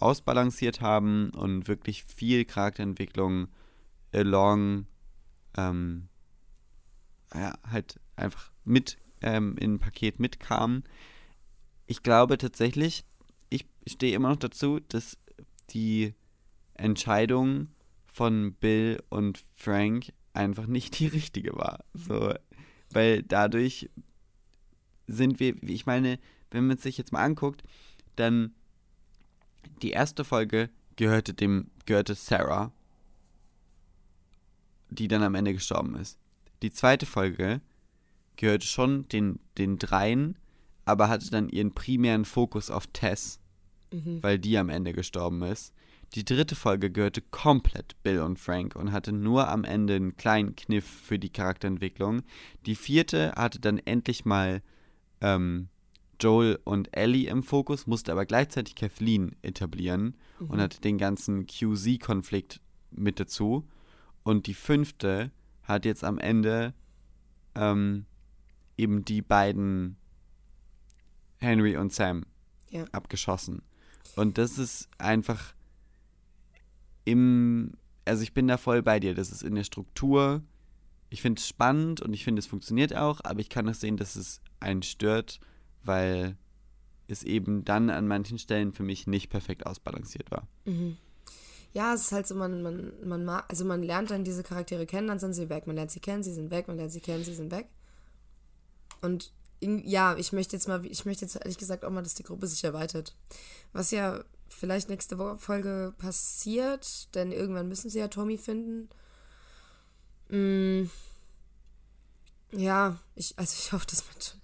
ausbalanciert haben und wirklich viel Charakterentwicklung along ähm, ja, halt einfach mit ähm, in ein Paket mitkam. Ich glaube tatsächlich, ich stehe immer noch dazu, dass die Entscheidung von Bill und Frank einfach nicht die richtige war. So, weil dadurch sind wir, ich meine, wenn man es sich jetzt mal anguckt, dann die erste Folge gehörte dem, gehörte Sarah. die dann am Ende gestorben ist. Die zweite Folge gehörte schon den, den dreien, aber hatte dann ihren primären Fokus auf Tess, weil die am Ende gestorben ist. Die dritte Folge gehörte komplett Bill und Frank und hatte nur am Ende einen kleinen Kniff für die Charakterentwicklung. Die vierte hatte dann endlich mal ähm, Joel und Ellie im Fokus, musste aber gleichzeitig Kathleen etablieren und hatte den ganzen QZ-Konflikt mit dazu. Und die fünfte hat jetzt am Ende ähm, eben die beiden Henry und Sam Ja. abgeschossen. Und das ist einfach im, also ich bin da voll bei dir. Das ist in der Struktur. Ich finde es spannend und ich finde es funktioniert auch, aber ich kann auch sehen, dass es einen stört, weil es eben dann an manchen Stellen für mich nicht perfekt ausbalanciert war. Ja, es ist halt so, man, man, man mag, also man lernt dann diese Charaktere kennen, dann sind sie weg. Man lernt sie kennen, sie sind weg, man lernt sie kennen, sie sind weg. Und in, ja, ich möchte jetzt mal, ich möchte jetzt ehrlich gesagt auch mal, dass die Gruppe sich erweitert. Was ja vielleicht nächste Wo Folge passiert, denn irgendwann müssen sie ja Tommy finden. Mm, ja, ich, also ich hoffe, dass, man,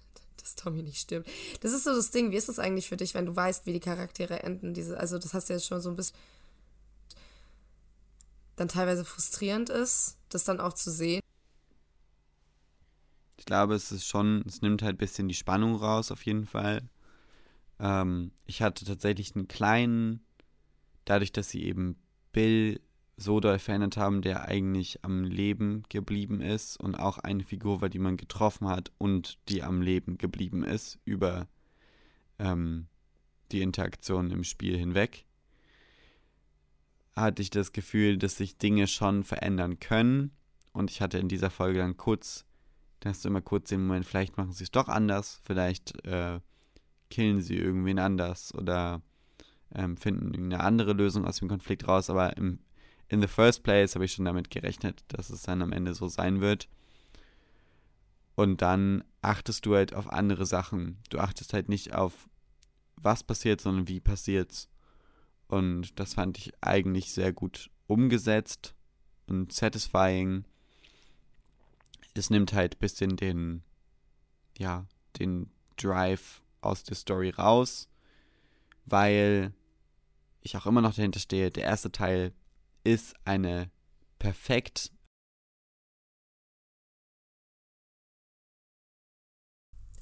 Tommy nicht stirbt. Das ist so das Ding. Wie ist das eigentlich für dich, wenn du weißt, wie die Charaktere enden? Diese, also das hast du jetzt schon so ein bisschen dann teilweise frustrierend ist, das dann auch zu sehen. Ich glaube, es ist schon, es nimmt halt ein bisschen die Spannung raus, auf jeden Fall. Ähm, ich hatte tatsächlich einen kleinen, dadurch, dass sie eben Bill so doll verändert haben, der eigentlich am Leben geblieben ist und auch eine Figur war, die man getroffen hat und die am Leben geblieben ist über ähm, die Interaktion im Spiel hinweg, hatte ich das Gefühl, dass sich Dinge schon verändern können. Und ich hatte in dieser Folge dann kurz, da hast du immer kurz den Moment, vielleicht machen sie es doch anders, vielleicht äh, killen sie irgendwen anders oder ähm, finden eine andere Lösung aus dem Konflikt raus. Aber im, in the first place habe ich schon damit gerechnet, dass es dann am Ende so sein wird. Und dann achtest du halt auf andere Sachen. Du achtest halt nicht auf, was passiert, sondern wie passiert's. Und das fand ich eigentlich sehr gut umgesetzt und satisfying. Es nimmt halt ein bisschen den, ja, den Drive aus der Story raus, weil ich auch immer noch dahinter stehe, der erste Teil ist eine perfekt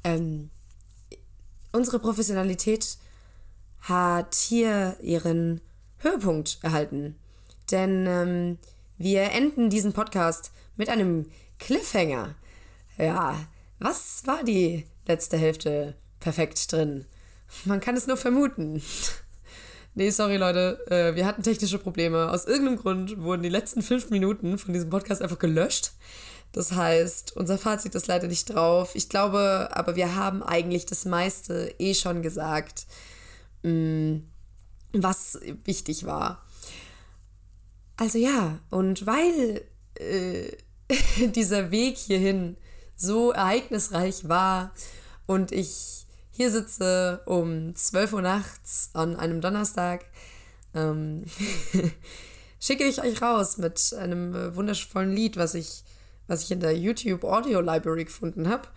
Ähm, unsere Professionalität hat hier ihren Höhepunkt erhalten. Denn ähm, wir enden diesen Podcast mit einem Cliffhanger. Ja, was war die letzte Hälfte perfekt drin? Man kann es nur vermuten. Nee, sorry Leute, äh, wir hatten technische Probleme. Aus irgendeinem Grund wurden die letzten fünf Minuten von diesem Podcast einfach gelöscht. Das heißt, unser Fazit ist leider nicht drauf. Ich glaube, aber wir haben eigentlich das meiste eh schon gesagt, mh, was wichtig war. Also ja, und weil äh, dieser Weg hierhin so ereignisreich war und ich hier sitze um 12 Uhr nachts an einem Donnerstag, ähm, schicke ich euch raus mit einem äh, wundervollen Lied, was ich, was ich in der YouTube Audio Library gefunden habe.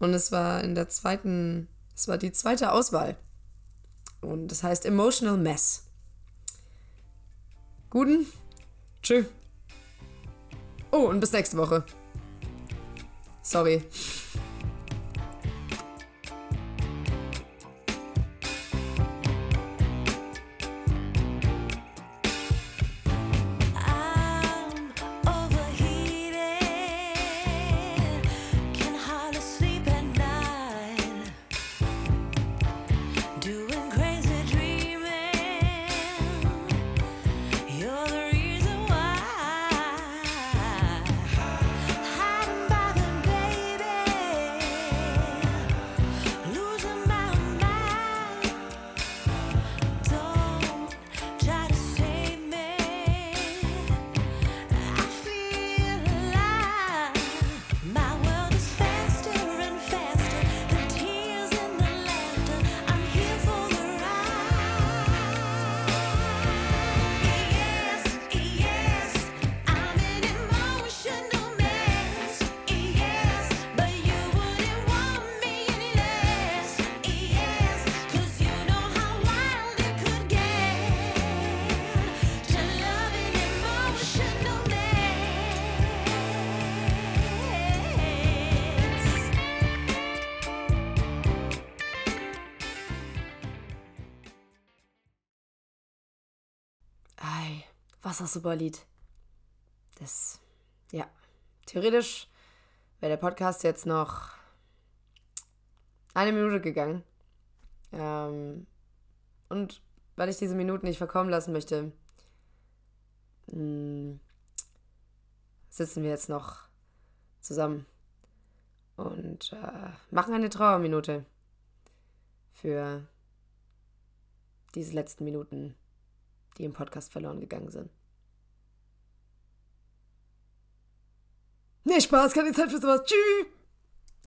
Und es war in der zweiten, es war die zweite Auswahl. Und das heißt Emotional Mess. Guten. Tschö. Oh, und bis nächste Woche. Sorry. Super Lied. Das, ja, theoretisch wäre der Podcast jetzt noch eine Minute gegangen. Ähm, und weil ich diese Minuten nicht verkommen lassen möchte, mh, sitzen wir jetzt noch zusammen und äh, machen eine Trauerminute für diese letzten Minuten, die im Podcast verloren gegangen sind. Nee, Spaß, keine Zeit für sowas. Tschüss!